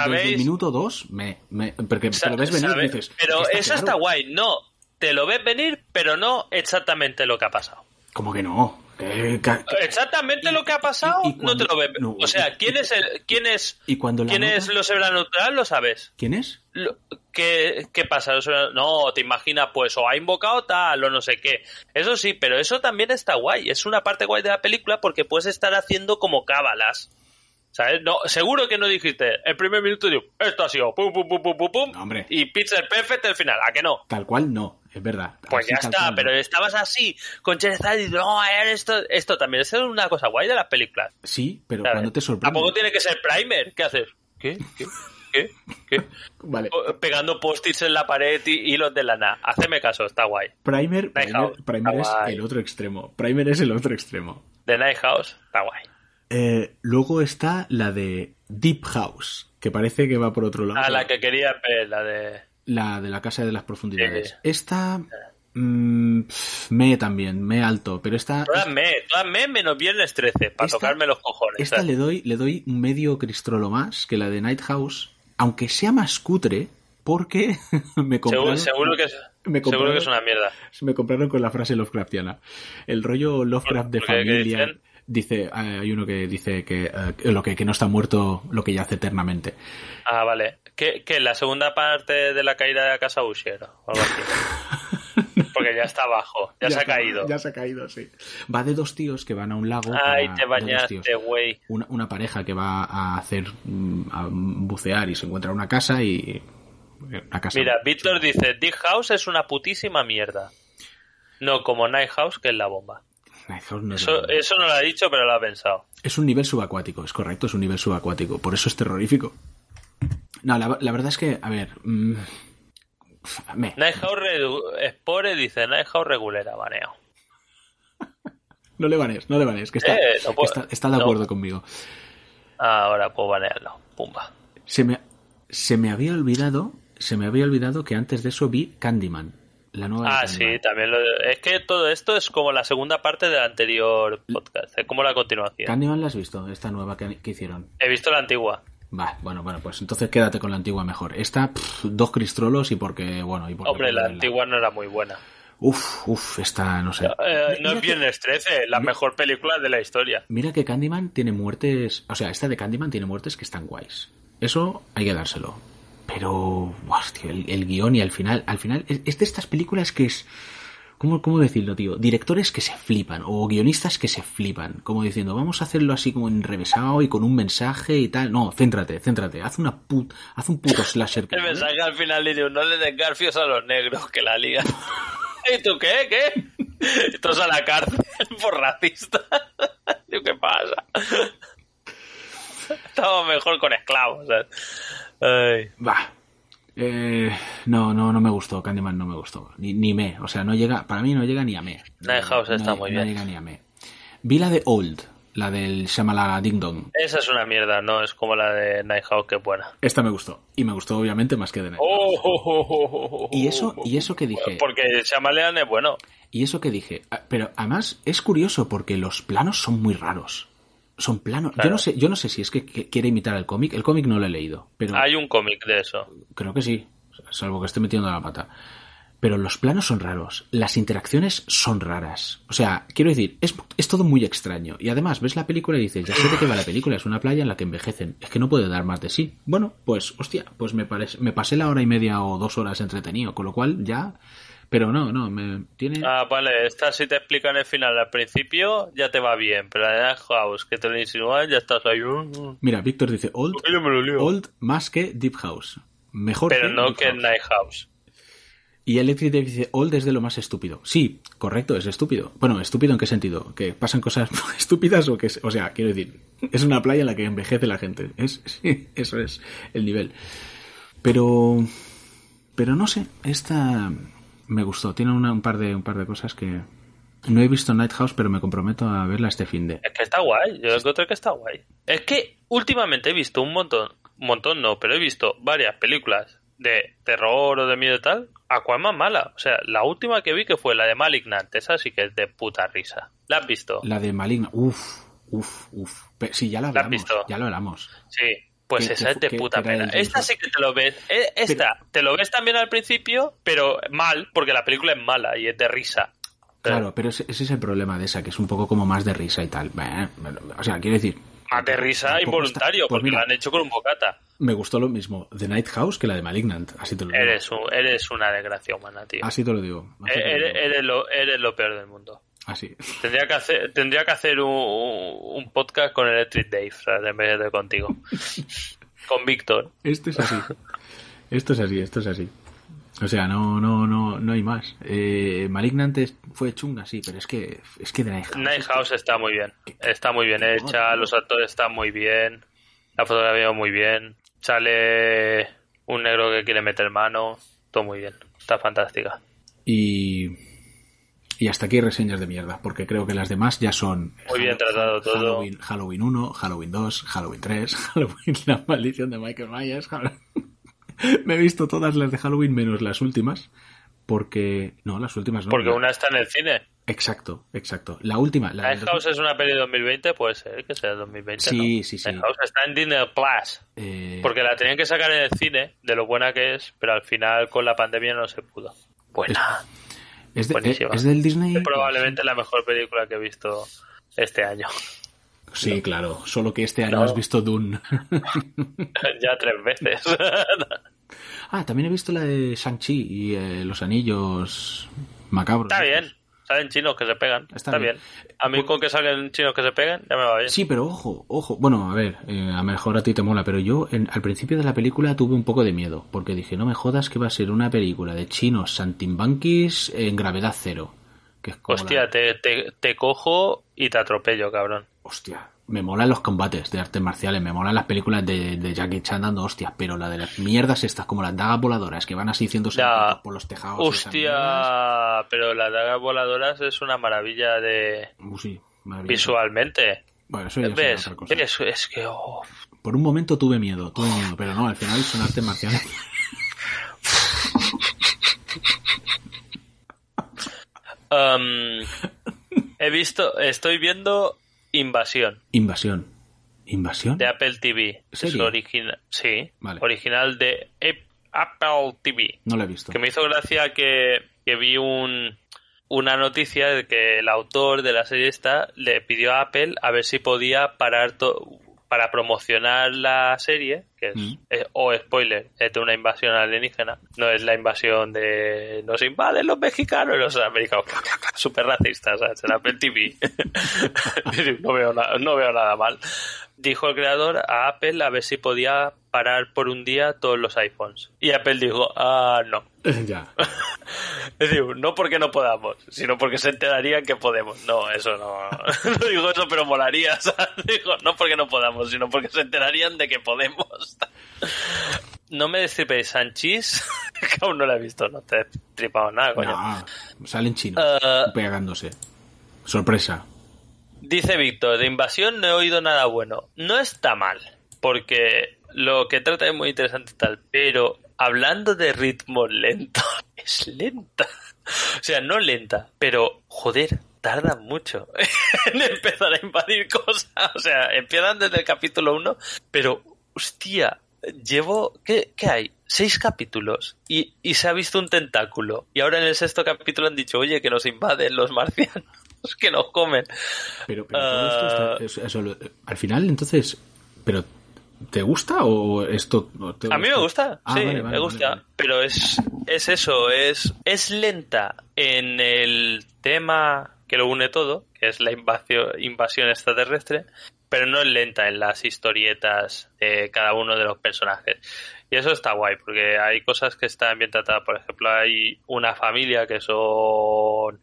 me, me, porque te lo ves venir y dices. Pero eso está guay. No, te lo ves venir, pero no exactamente lo que ha pasado. Como que no. Eh, Exactamente lo que ha pasado, y- y no te lo ves. no, o sea, y- ¿quién es el, quién es, y cuando quién nota- es lo sobrenatural? Lo sabes. ¿Quién es? Lo- ¿Qué, qué pasa? No, te imaginas, pues, o ha invocado tal, o no sé qué. Eso sí, pero eso también está guay. Es una parte guay de la película porque puedes estar haciendo como cábalas. ¿Sabes? No, seguro que no dijiste el primer minuto, digo, esto ha sido pum, pum, pum, pum, pum, pum, No, hombre. y Pixel Perfect el final. ¿A que no? Tal cual no, es verdad. Pues ya está, cual pero estabas así, con Cherezal y no, ver, esto, esto también es una cosa guay de las películas. Sí, pero ¿sabes? cuando te sorprende. Tampoco tiene que ser primer. ¿Qué haces? ¿Qué? ¿Qué? ¿Qué? ¿Qué? Vale. Pegando post-its en la pared y hilos de lana. Haceme caso, está guay. Primer, Primer. Primer es guay. el otro extremo. Primer es el otro extremo. The Night House, está guay. Eh, luego está la de Deep House, que parece que va por otro lado. Ah, la que quería ver, la de... La de la Casa de las Profundidades. Esta. mm, me también, me alto, pero esta. Todas me, todas me menos viernes 13, para Esta- tocarme los cojones. Esta ¿sabes? le doy, le doy medio cristrolo más que la de Night House, aunque sea más cutre, porque me compraron, seguro que es, me seguro que es una mierda. me compraron con la frase Lovecraftiana. El rollo Lovecraft de ¿Por qué? ¿Qué familia. Dice, hay uno que dice que, eh, lo que, que no está muerto, lo que yace eternamente. Ah, vale. ¿Qué, qué, la segunda parte de la caída de la casa Usher? O algo así. Porque ya está abajo, ya, se ha caído. Ya se ha caído, sí. Va de dos tíos que van a un lago. Ay, para- te bañaste, güey. Una, una pareja que va a hacer mm, a bucear y se encuentra una casa y una casa Mira, Víctor dice, Dick House es una putísima mierda. No como Night House, que es la bomba. No es, Eso, eso no lo ha dicho, pero lo ha pensado. es un nivel subacuático, es correcto, es un nivel subacuático, por eso es terrorífico. No, la, la verdad es que, a ver, mm, me, Spore dice, Night House regulera, baneo. no le vanes, no le vanes, que está, Eh, no que puedo- está, está de no. acuerdo conmigo. Ahora puedo banearlo. Pumba. Se me, se me había olvidado, se me había olvidado que antes de eso vi Candyman, la nueva Ah, sí, también lo... Es que todo esto es como la segunda parte del anterior podcast, es como la continuación. Candyman la has visto, esta nueva que, que hicieron. He visto la antigua. Va, bueno, bueno, pues entonces quédate con la antigua mejor. Esta, pff, dos cristrolos y porque, bueno, y porque Hombre, la antigua no era muy buena. Uf, uf, esta, no sé. Eh, no Mira es Viernes 13, la mejor película de la historia. Mira que Candyman tiene muertes, o sea, esta de Candyman tiene muertes que están guays. Eso hay que dárselo. Pero, hostia, el, el guion y al final, al final, es, es de estas películas que es ¿Cómo, ¿Cómo decirlo, tío? Directores que se flipan o guionistas que se flipan, como diciendo, vamos a hacerlo así como enrevesado y con un mensaje y tal. No, céntrate, céntrate, haz una put, haz un puto slasher. Que El mensaje al final dice, no le den garfios a los negros, que la liga. ¿Y tú qué? ¿Qué? Estos a la cárcel por racista. ¿qué pasa? Estamos mejor con esclavos. Ay. Bah. Eh, no, no, no me gustó. Candyman no me gustó. Ni, ni me. O sea, no llega. Para mí no llega ni a me. Night House está no, muy no bien. llega ni a me. Vi la de Old, la del Shamala Ding Dong. Esa es una mierda, no es como la de Night House, que buena. Esta me gustó. Y me gustó, obviamente, más que de Night Oh. Y eso, y eso que dije. Porque Shyamalan es bueno. Y eso que dije. Ah, Pero además es curioso porque los planos son muy raros. Son planos. Yo no sé, yo no sé si es que que quiere imitar al cómic. El cómic no lo he leído. Pero Hay un cómic de eso. Creo que sí, salvo que esté metiendo la pata. Pero los planos son raros, las interacciones son raras. O sea, quiero decir, es, es todo muy extraño. Y además ves la película y dices, ya sé de qué va la película, es una playa en la que envejecen. Es que no puede dar más de sí. Bueno, pues, hostia, pues me, parece, me pasé la hora y media o dos horas entretenido, con lo cual ya... Pero no, no, me tiene... Ah, vale, esta si te explican el final al principio, ya te va bien. Pero la de House, que te lo insinúan, ya estás ahí. uh, uh. Mira, Víctor dice, old, old más que Deep House. Mejor Pero que no Deep que House. Night House. Y Electric Dave dice, Old es de lo más estúpido. Sí, correcto, es estúpido. Bueno, ¿estúpido en qué sentido? ¿Que pasan cosas estúpidas o que es, o sea, quiero decir, es una playa en la que envejece la gente. Es, sí, eso es el nivel. Pero, pero no sé, esta me gustó. Tiene una- un par de, un par de cosas que no he visto Night House, pero me comprometo a verla este fin de. Es que está guay, yo encuentro que está guay. Es que últimamente he visto un montón, un montón no, pero he visto varias películas de terror o de miedo y tal, a cuál más mala. O sea, la última que vi que fue la de Malignant, esa sí que es de puta risa. ¿La has visto? La de Maligna, uff, uff, uff. Sí, ya la ¿La has hablamos, visto? ya lo hablamos. Sí, pues esa es de puta pena. Esta sí que te lo ves. eh, Esta, te lo ves también al principio, pero mal, porque la película es mala y es de risa. Claro, pero ese, ese es el problema de esa, que es un poco como más de risa y tal. O sea, quiero decir... Más de risa involuntario, está- pues porque mira, lo han hecho con un bocata. Me gustó lo mismo The Night House que la de Malignant, así te lo digo. Eres, un- eres una desgracia humana, tío. Así te lo digo. así te lo Eres, digo. eres lo, eres lo peor del mundo. Así. Tendría que hacer, tendría que hacer un, un podcast con Electric Dave, ¿sabes? en vez de contigo. con Víctor. Esto es así. Esto es así, esto es así. O sea, no, no, no, no hay más. Eh, Malignant es- fue chunga, sí, pero es que, es que The Night House. Night House está muy bien. Está muy bien hecha, los actores están muy bien, la fotografía muy bien. Sale un negro que quiere meter mano, todo muy bien. Está fantástica. Y, y hasta aquí reseñas de mierda, porque creo que las demás ya son Muy bien tratado todo. Halloween, Halloween 1, Halloween 2, Halloween 3, Halloween La maldición de Michael Myers. Halloween- Me he visto todas las de Halloween menos las últimas, porque... No, las últimas no. Porque una está en el cine. Exacto, exacto. La última... La Night House es una peli de 2020, puede ser que sea de 2020. Sí, ¿no? sí, sí. Night House está en Disney Plus. eh, Porque la tenían que sacar en el cine, de lo buena que es, pero al final con la pandemia no se pudo. Buena. Es, de- buenísima. es del Disney... Es probablemente la mejor película que he visto este año. Sí, claro. Solo que este año has visto Dune. ya tres veces. ah, también he visto la de Shang-Chi y eh, los anillos macabros. Está bien. Salen chinos que se pegan. Está Está, bien. bien. A mí con que salgan chinos que se peguen, ya me va bien. Sí, pero ojo, ojo. Bueno, a ver, eh, a lo mejor a ti te mola, pero yo en- al principio de la película tuve un poco de miedo, porque dije, no me jodas que va a ser una película de chinos santimbanquis en gravedad cero. Que es como Hostia, la- te, te, te cojo y te atropello, cabrón. Hostia, me molan los combates de artes marciales, me molan las películas de, de Jackie Chan dando hostias, pero la de las mierdas estas, como las dagas voladoras que van así haciendo Ya. saltitos por los tejados. Hostia, pero las dagas voladoras es una maravilla de Uh, sí, visualmente. Bueno, eso ya será ¿Ves? otra cosa. ¿Ves? Es que... oh, Por un momento tuve miedo, tuve miedo, pero no, al final son artes marciales. Um, he visto, estoy viendo Invasión Invasión. ¿Invasión? de Apple TV. Es ¿Serie? original, sí, Vale. original de Apple TV. No la he visto. Que me hizo gracia que, que vi un, una noticia de que el autor de la serie esta le pidió a Apple a ver si podía parar to- para promocionar la serie, que es, Mm. eh, o spoiler, es de una invasión alienígena, no es la invasión de nos invaden los mexicanos y los americanos, super racistas, ¿sabes? en Apple TV. no, veo na- no veo nada mal. Dijo el creador a Apple a ver si podía parar por un día todos los iPhones. Y Apple dijo, ah, no. ya. Es decir, no porque no podamos, sino porque se enterarían que podemos. No, eso no. No digo eso, pero molaría. ¿sabes? Digo, no porque no podamos, sino porque se enterarían de que podemos. No me destripéis Sanchis, que aún no la he visto, no te he tripado nada, coño. No, salen chinos Eh, pegándose. Sorpresa. Dice Víctor, de invasión no he oído nada bueno. No está mal, porque lo que trata es muy interesante y tal, pero hablando de ritmo lento, es lenta. O sea, no lenta, pero joder, tarda mucho en empezar a invadir cosas. O sea, empiezan desde el capítulo 1, pero hostia, llevo... ¿Qué, qué hay? Seis capítulos y, y se ha visto un tentáculo. Y ahora en el sexto capítulo han dicho, oye, que nos invaden los marcianos, que nos comen. Pero, pero esto está- Ah. eso al final, entonces, pero ¿te gusta o esto? o todo A mí me gusta, Ah, sí, vale, vale, me gusta. vale. Pero es, es eso, es, es lenta en el tema que lo une todo, que es la invasión, invasión extraterrestre, pero no es lenta en las historietas de cada uno de los personajes. Y eso está guay, porque hay cosas que están bien tratadas. Por ejemplo, hay una familia que son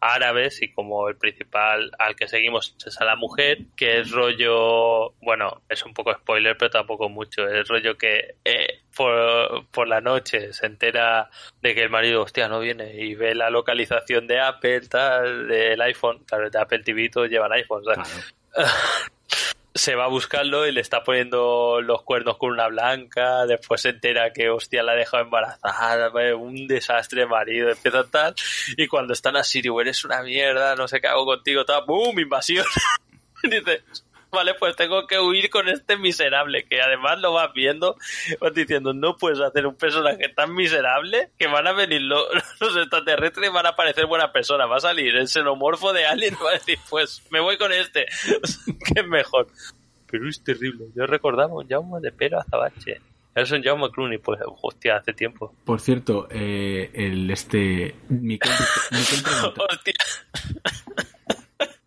árabes y como el principal al que seguimos es a la mujer, que es rollo, bueno, es un poco spoiler, pero tampoco mucho, es rollo que eh, por, por la noche se entera de que el marido, hostia, no viene y ve la localización de Apple, tal, del iPhone, claro, de Apple TV todos llevan iPhone, ¿sabes? Claro. se va a buscarlo y le está poniendo los cuernos con una blanca, después se entera que hostia la ha dejado embarazada, un desastre de marido, empieza tal, y cuando están así, digo, eres una mierda, no sé qué hago contigo, tal, ¡boom! invasión. vale, pues tengo que huir con este miserable, que además lo vas viendo, vas diciendo, no puedes hacer un personaje tan miserable que van a venir lo- los extraterrestres y van a parecer buena persona, va a salir el xenomorfo de Alien y va a decir, pues me voy con este, que es mejor. Pero es terrible, yo recordaba un Jaume de Pero Azabache. Es un Jaume Clooney, pues, hostia, hace tiempo. Por cierto, eh, el este Miquel, Miquel pregunta.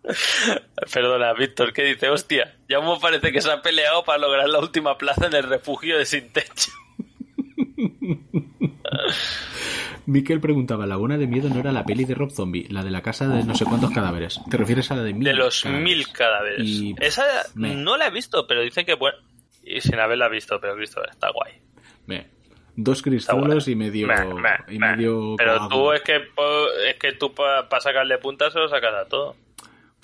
Perdona, Víctor, ¿qué dice? Hostia, Jaume parece que se ha peleado para lograr la última plaza en el refugio de Sin Techo. Miquel preguntaba, Laguna de Miedo no era la peli de Rob Zombie, la de la casa de no sé cuántos cadáveres. ¿Te refieres a la de mil? De los cadáveres? mil cadáveres. Y, Esa me- no la he visto, pero dicen que bueno. Y sin haberla visto, pero Cristo está guay. me- dos guay. y medio, y medio Pero tú es que, es que tú para sacarle puntas se lo sacas a todo.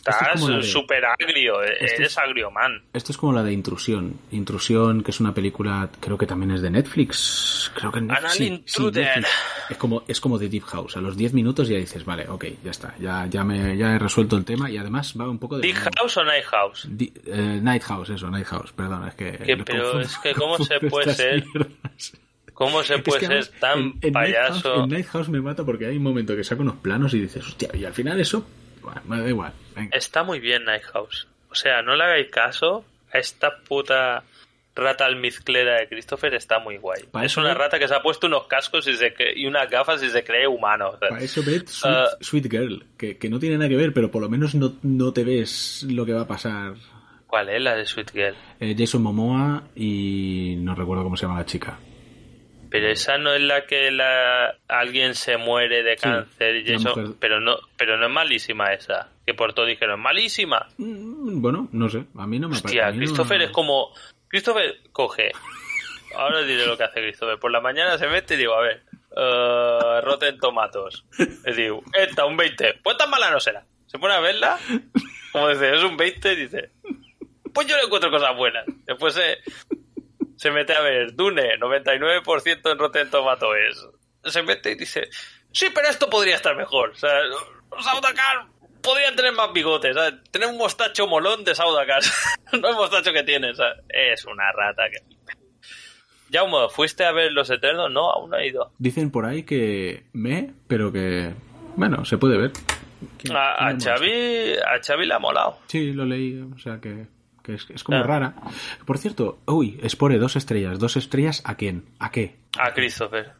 Es Estás de- súper agrio, Esto eres es- agrio man. Esto es como la de Intrusión. Intrusión, que es una película, creo que también es de Netflix. Creo que Netflix. sí, sí, intruder. Netflix. Es como, es como de Deep House. A los 10 minutos ya dices, vale, ok, ya está. Ya, ya, me, ya he resuelto el tema y además va un poco de. ¿Big House o Night House? Di- eh, Night House, eso, Night House, perdón, es que. Pero confundo- es que ¿cómo se puede ser mierdas. ¿Cómo se Es puede que ser tan en- en payaso? en Night House me mata porque hay un momento que saca unos planos y dices, hostia, y al final eso, bueno, me da igual. venga. Está muy bien Night House. O sea, no le hagáis caso a esta puta rata almizclera de Christopher, está muy guay. Es una rata que se ha puesto unos cascos y, se cre- y unas gafas y se cree humano. O sea, Para eso ves Sweet, Ah. Sweet Girl, que, que no tiene nada que ver, pero por lo menos no, no te ves lo que va a pasar. ¿Cuál es la de Sweet Girl? Eh, Jason Momoa y no recuerdo cómo se llama la chica. Pero esa no es la que la... alguien se muere de Sí, cáncer y eso. mujer. Pero no, pero no es malísima esa. Que por todo dijeron, malísima. Mm, Bueno, no sé, a mí no me Hostia, parece. no- Christopher es como. Christopher coge. Ahora diré lo que hace Christopher. Por la mañana se mete y digo, a ver, uh, Rotten Tomatos. Le digo, esta, un 20. Pues tan mala no será. Se pone a verla, como dice, es un 20, y dice, pues yo le encuentro cosas buenas. Después se, se mete a ver Dune, 99% en Rotten Tomatoes. Se mete y dice, sí, pero esto podría estar mejor. O sea, Saudacar podrían tener más bigotes. ¿sabes? Tener un mostacho molón de Saudacar. no el mostacho que tienes. ¿sabes? Es una rata que... Jaume, ¿fuiste a ver Los Eternos? No, aún no he ido. Dicen por ahí que me, pero que. Bueno, se puede ver. ¿Quién- A, a? Xavi, a Xavi le ha molado. Sí, lo leí, o sea que. Que es, es como Ah. rara. Por cierto, uy, Spore, dos estrellas. ¿Dos estrellas a quién? ¿A qué? A Christopher.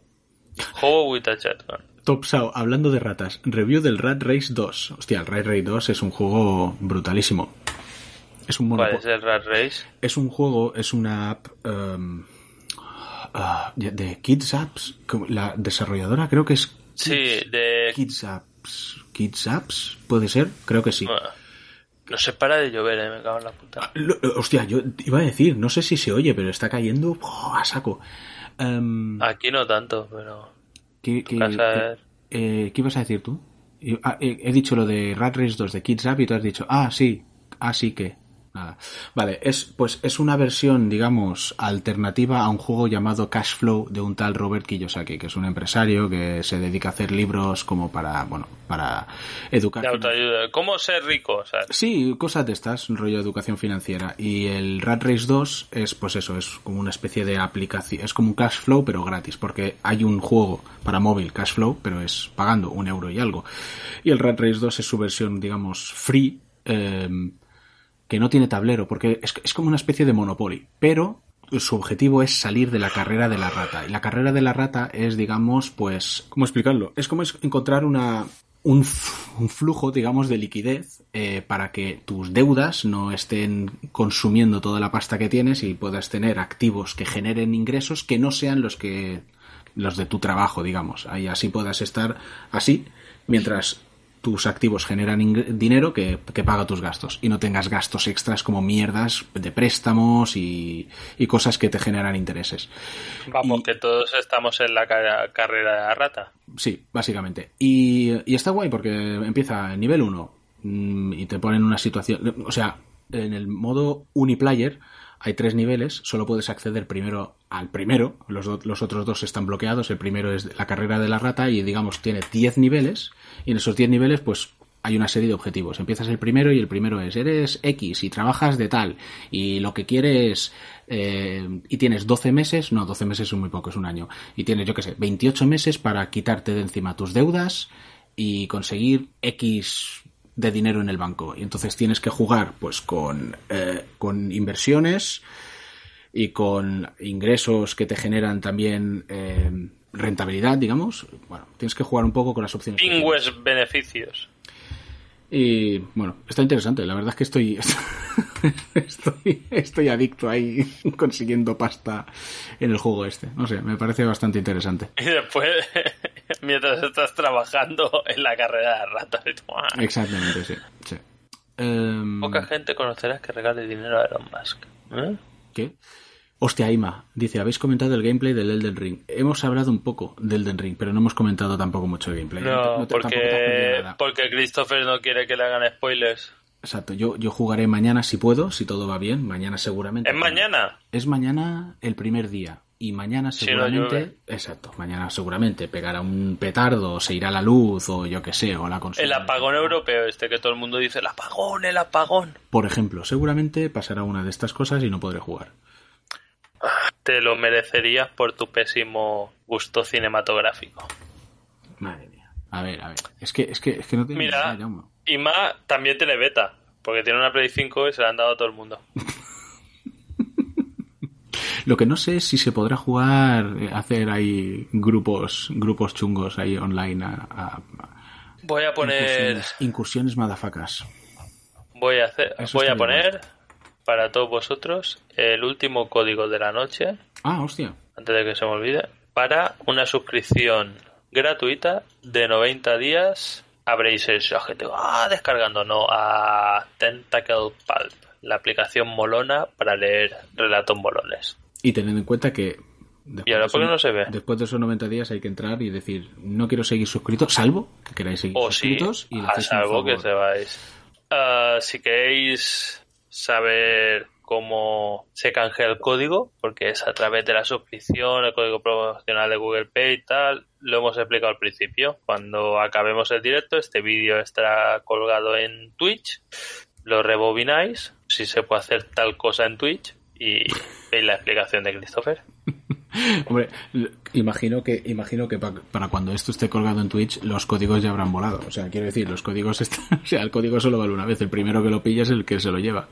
Juego with a. Top Sao, hablando de ratas, review del Rat Race 2. Hostia, el Rat Race 2 es un juego brutalísimo. Es un ¿Cuál es el Rat Race? Es un juego, es una app em, ah, de Kids Apps. La desarrolladora creo que es Sí, de... Kids Apps. Kids Apps, puede ser, creo que sí. Bueno, no se para de llover, eh, me cago en la puta. Lo- hostia, yo iba a decir, no sé si se oye, pero está cayendo ¡oh! a saco. Em, Aquí no tanto, pero... ¿qué, qué- es- eh, ¿qué ibas a decir tú? Ah, he, he dicho lo de Rat Race 2 de Kids App y tú has dicho, ah, sí, así que. Nada. Vale, es, pues es una versión, digamos, alternativa a un juego llamado Cash Flow de un tal Robert Kiyosaki, que es un empresario que se dedica a hacer libros como para, bueno, para educar. De autoayuda. ¿Cómo ser rico? O sea, Sí, cosas de estas, rollo de educación financiera. Y el Rat Race 2 es, pues eso, es como una especie de aplicación, es como un cash flow, pero gratis, porque hay un juego para móvil cash flow, pero es pagando un euro y algo. Y el Rat Race 2 es su versión, digamos, free, eh, que no tiene tablero, porque es, es como una especie de Monopoly, pero su objetivo es salir de la carrera de la rata. Y la carrera de la rata es, digamos, pues, ¿cómo explicarlo? Es como encontrar una, un flujo, digamos, de liquidez eh, para que tus deudas no estén consumiendo toda la pasta que tienes y puedas tener activos que generen ingresos que no sean los que los de tu trabajo, digamos. Ahí así puedas estar así mientras tus activos generan dinero que, que paga tus gastos y no tengas gastos extras como mierdas de préstamos y, y cosas que te generan intereses. vamos, Y- que todos estamos en la ca- carrera de la rata. Sí, básicamente. Y, y está guay porque empieza en nivel 1 mm, y te ponen una situación. O sea, en el modo uniplayer hay tres niveles, solo puedes acceder primero al primero, los, otros dos están bloqueados, el primero es la carrera de la rata y digamos tiene 10 niveles y en esos 10 niveles pues hay una serie de objetivos. Empiezas el primero y el primero es, eres X y trabajas de tal y lo que quieres eh, y tienes 12 meses, no, 12 meses es muy poco, es un año, y tienes, yo qué sé, 28 meses para quitarte de encima tus deudas y conseguir X de dinero en el banco. Y entonces tienes que jugar pues con, eh, con inversiones y con ingresos que te generan también eh, rentabilidad, digamos. Bueno, tienes que jugar un poco con las opciones. Pingües beneficios. Y bueno, está interesante. La verdad es que estoy, estoy, estoy adicto ahí consiguiendo pasta en el juego este. No sé, me parece bastante interesante. Y después, mientras estás trabajando en la carrera de rata, y tú, ¡ah! Exactamente, sí. sí. Em, poca gente conocerás que regale dinero a Elon Musk. ¿Eh? ¿Qué? Hostia, Ima, dice, habéis comentado el gameplay del Elden Ring. Hemos hablado un poco del Elden Ring, pero no hemos comentado tampoco mucho de gameplay. No, te- porque, nada. porque Christopher no quiere que le hagan spoilers. Exacto, yo, yo jugaré mañana si puedo, si todo va bien. Mañana seguramente. ¿Es mañana? Es mañana el primer día. Y mañana Si no seguramente. exacto, mañana seguramente pegará un petardo, se irá la luz o yo que sé, o la consola. El apagón europeo este que todo el mundo dice, el apagón, el apagón. Por ejemplo, seguramente pasará una de estas cosas y no podré jugar. Te lo merecerías por tu pésimo gusto cinematográfico. Madre mía. A ver, a ver. Es que, es que, es que no tengo Mira, idea, y más también tiene beta, porque tiene una Play 5 y se la han dado a todo el mundo. Lo que no sé es si se podrá jugar, eh, hacer ahí grupos, grupos chungos ahí online a, Voy a poner, incursiones, incursiones madafacas. voy a hacer, Eso voy a poner para todos vosotros el último código de la noche, Ah, hostia. antes de que se me olvide, para una suscripción gratuita de 90 días. La gente, ah, descargando, no, a Tentacle Pulp, la aplicación molona para leer relatos molones. Y teniendo en cuenta que. después ¿Y ahora de por qué esos- no se ve? Después de esos 90 días hay que entrar y decir, no quiero seguir suscrito, salvo que queráis seguir O sí, suscritos. y le a salvo que se vais. Ah, si queréis saber cómo se canjea el código, porque es a través de la suscripción, el código promocional de Google Pay y tal, lo hemos explicado al principio. Cuando acabemos el directo, este vídeo estará colgado en Twitch, lo rebobináis, si se puede hacer tal cosa en Twitch, y veis la explicación de Christopher. Hombre, imagino que, imagino que pa- para cuando esto esté colgado en Twitch, los códigos ya habrán volado. O sea, quiero decir, los códigos están. O sea, el código solo vale una vez. El primero que lo pilla es el que se lo lleva.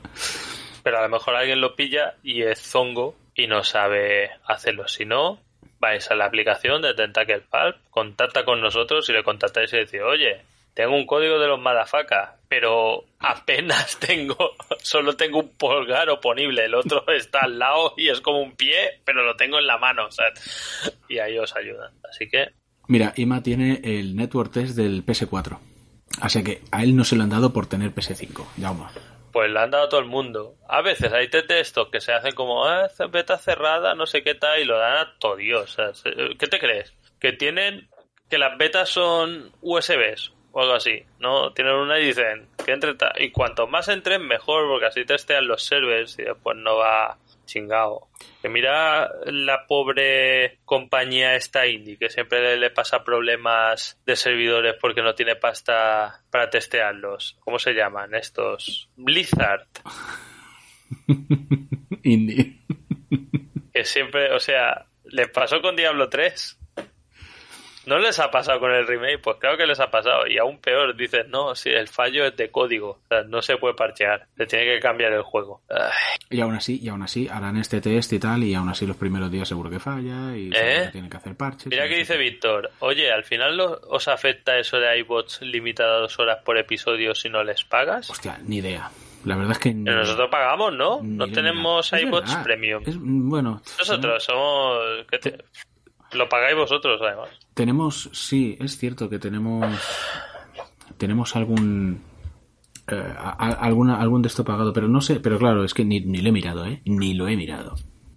Pero a lo mejor alguien lo pilla y es zongo y no sabe hacerlo. Si no, vais a la aplicación de Tentacle Pulp, contacta con nosotros y le contactáis y decís, oye, tengo un código de los madafacas, pero apenas tengo, solo tengo un pulgar oponible, el otro está al lado y es como un pie, pero lo tengo en la mano, o sea, y ahí os ayudan. Así que Mira, Ima tiene el network test del PS4. Así que a él no se lo han dado por tener PS5. Yauma. Pues le han dado a todo el mundo. A veces hay test de estos que se hacen como ah, beta cerrada, no sé qué tal, y lo dan a todo Dios. O sea, se- ¿Qué te crees? Que tienen. que las betas son USBs o algo así, ¿no? Tienen una y dicen que entre Y cuanto más entren, mejor, porque así testean los servers y después no va chingado. Que mira la pobre compañía esta indie que siempre le, le pasa problemas de servidores porque no tiene pasta para testearlos. ¿Cómo se llaman estos? Blizzard. Indie. Que siempre, o sea, les pasó con Diablo 3. ¿No les ha pasado con el remake? Pues claro que les ha pasado. Y aún peor, dicen, no, si el fallo es de código. O sea, no se puede parchear. Se tiene que cambiar el juego. Ay, Y aún así, y aún así harán este test y tal, y aún así los primeros días seguro que falla y ¿Eh? que tienen que hacer parches. Mira que dice. Víctor, oye, ¿al final lo- os afecta eso de iBots limitada a dos horas por episodio si no les pagas? Hostia, ni idea. La verdad es que Pero nosotros pagamos, ¿no? No tenemos iBots. Premium. Es- bueno, Nosotros somos... ¿qué te- Lo pagáis vosotros, además. Tenemos, sí, es cierto que tenemos tenemos algún eh, a- alguna, algún de esto pagado, pero no sé, pero claro, es que ni, ni lo he mirado, ¿eh? Ni lo he mirado.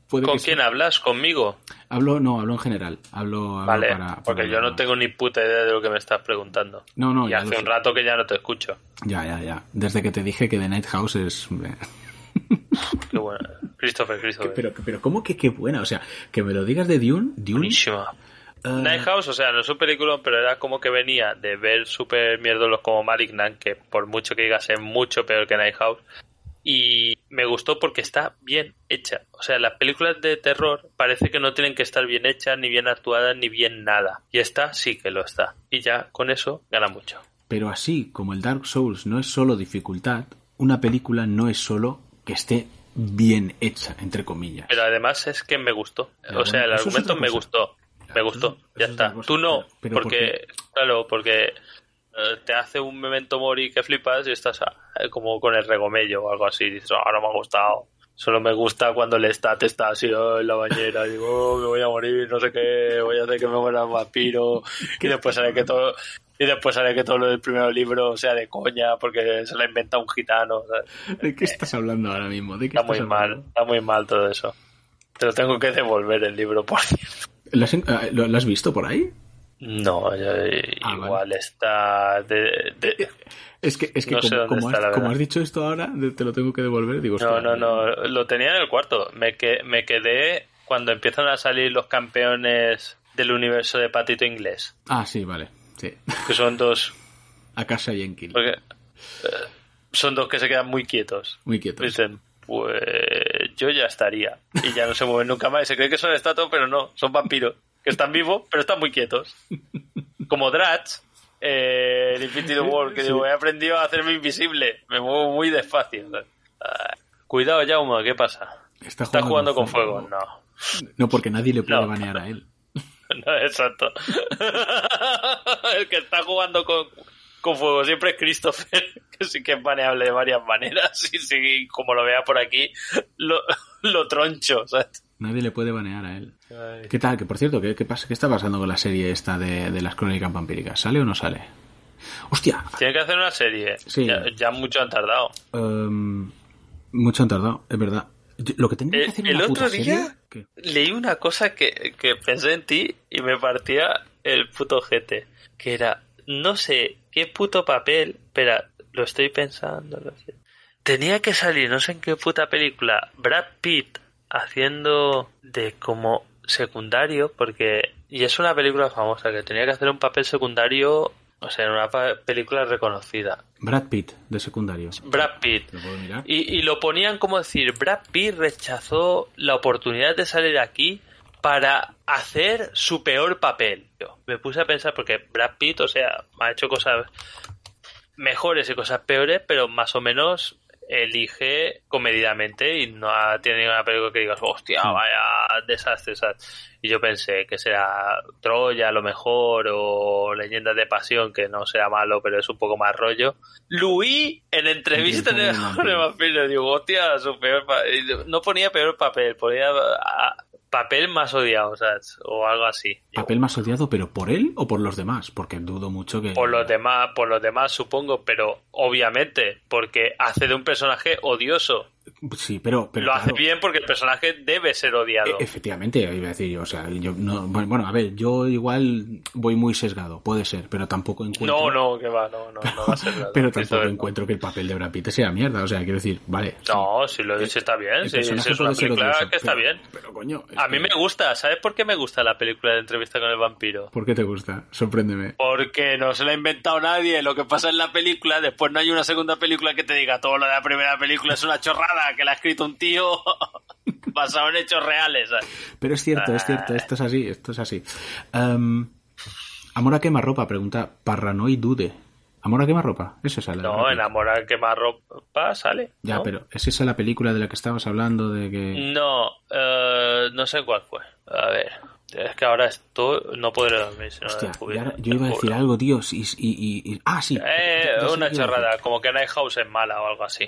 Puede ¿Con quién hablas? ¿Conmigo? Hablo, no, hablo en general. Hablo, hablo Vale, para- para porque yo no tengo ni puta idea de lo que me estás preguntando. No, no, y ya hace un sé. rato que ya no te escucho. Ya, ya, ya. Desde que te dije que The Night House es... Qué bueno. Christopher, Christopher. Pero, pero ¿cómo que qué buena? O sea, que me lo digas de Dune, Dune... Buenísima. eh, Night House, o sea, no es un película, pero era como que venía de ver super mierdolos como Malignant, que por mucho que digas es mucho peor que Night House. Y me gustó porque está bien hecha. O sea, las películas de terror parece que no tienen que estar bien hechas, ni bien actuadas, ni bien nada. Y esta sí que lo está. Y ya con eso gana mucho. Pero así como el Dark Souls no es solo dificultad, una película no es solo que esté bien hecha, entre comillas. Pero además es que me gustó. O sea, el bueno, argumento me gustó. Me gustó. eso- ya eso está. Tú no, Pero- porque, claro, porque eh, te hace un memento mori que flipas y estás ah, como con el regomello o algo así. Y dices, ah, no me ha gustado. Solo me gusta cuando el stat está así oh, en la bañera. Y digo, oh, me voy a morir, no sé qué, voy a hacer que me muera un vampiro. Y después sale que todo. Y después sale que todo lo del primer libro sea de coña porque se la inventa un gitano. ¿sabes? ¿De qué estás hablando ahora mismo? ¿De qué Está muy mal, está muy mal todo eso. Te lo tengo que devolver el libro, por cierto. ¿Lo has, en- ah, ¿Lo has visto por ahí? No, yo- Ah, igual está de, de- Es que, es que No como, dónde como está, has, como dicho esto ahora, te lo tengo que devolver. Digo, No, no, no, lo tenía en el cuarto. Me, que, me quedé cuando empiezan a salir los campeones del universo de Patito Inglés, Ah, sí, vale. Sí. que son dos, A casa y en Kill. porque, eh, son dos que se quedan muy quietos. Muy quieto. Dicen, pues yo ya estaría. Y ya no se mueven nunca más. Y se cree que son estatuas, pero no, son vampiros. Que están vivos, pero están muy quietos. Como Dratch, eh, en Infinity War, que Sí. digo, he aprendido a hacerme invisible. Me muevo muy despacio. Ah, cuidado, Jaume, ¿qué pasa? Está ¿Estás jugando con fuego? No. No, porque nadie le puede No. banear a él. No, exacto. El que está jugando con, con fuego siempre es Christopher, que sí que es baneable de varias maneras. Y sí, como lo vea por aquí, lo, lo troncho. ¿sabes? Nadie le puede banear a él. ¿Qué tal? Que por cierto, ¿qué, qué pasa? ¿Qué está pasando con la serie esta de, de las crónicas vampíricas? ¿Sale o no sale? Hostia, Tiene que hacer una serie. Sí. Ya, ya mucho han tardado. em, mucho han tardado, es verdad. Lo que tendría que El, hacer el una otro puta día leí una cosa que, que pensé en ti y me partía el puto jete. Que era, no sé qué puto papel, espera, lo estoy pensando. lo sé. Tenía que salir, no sé en qué puta película, Brad Pitt haciendo de como secundario, porque. Y es una película famosa, que tenía que hacer un papel secundario, o sea, en una película reconocida. Brad Pitt, de secundario. Brad Pitt. ¿Lo puedo mirar? Y, y lo ponían como decir, Brad Pitt rechazó la oportunidad de salir aquí para hacer su peor papel. Yo me puse a pensar porque Brad Pitt, o sea, ha hecho cosas mejores y cosas peores, pero más o menos elige comedidamente y no ha tenido ninguna película que digas, hostia, vaya desastre. Y yo pensé que será Troya a lo mejor o Leyendas de Pasión, que no sea malo, pero es un poco más rollo. Luis, en entrevista en el, digo, hostia, su peor pa-". y no ponía peor papel, ponía ah, papel más odiado, ¿sabes? O algo así. ¿Papel más odiado, pero por él o por los demás? Porque dudo mucho que... Por los demás, por los demás supongo, pero obviamente, porque hace de un personaje odioso. Sí, pero... pero Lo hace bien porque el personaje debe ser odiado. e- Efectivamente, iba a decir, o sea, yo no, bueno, a ver, yo igual voy muy sesgado, puede ser, pero tampoco encuentro... No, no, que va, no, no, no va a ser. Pero tampoco encuentro que el papel de Brad Pitt sea mierda, o sea, quiero decir, vale. sí, No, si lo dice está bien, sí, sí, es una película odioso, que está pero- bien. Pero coño... A mí que- me gusta, ¿sabes por qué me gusta la película de entrevista con el vampiro? ¿Por qué te gusta? Sorpréndeme. Porque no se la ha inventado nadie. Lo que pasa en la película, después no hay una segunda película que te diga todo lo de la primera película es una chorrada que la ha escrito un tío basado en hechos reales. Pero es cierto, es cierto, esto es así, esto es así. Em, Amor a quemarropa, pregunta Parranoid Dude. ¿Amor a quemarropa? Es esa la de No, Brad Pitt. enamorar quemarropa sale. Ya, ¿no? pero ¿es esa la película de la que estabas hablando de que... No, eh, no sé cuál fue. A ver, es que ahora esto no podré dormir si no Hostia, te yo iba a decir algo, tío, y... y- ah, sí. Eh, ya- ya sé una chorrada, como que Night House es mala o algo así.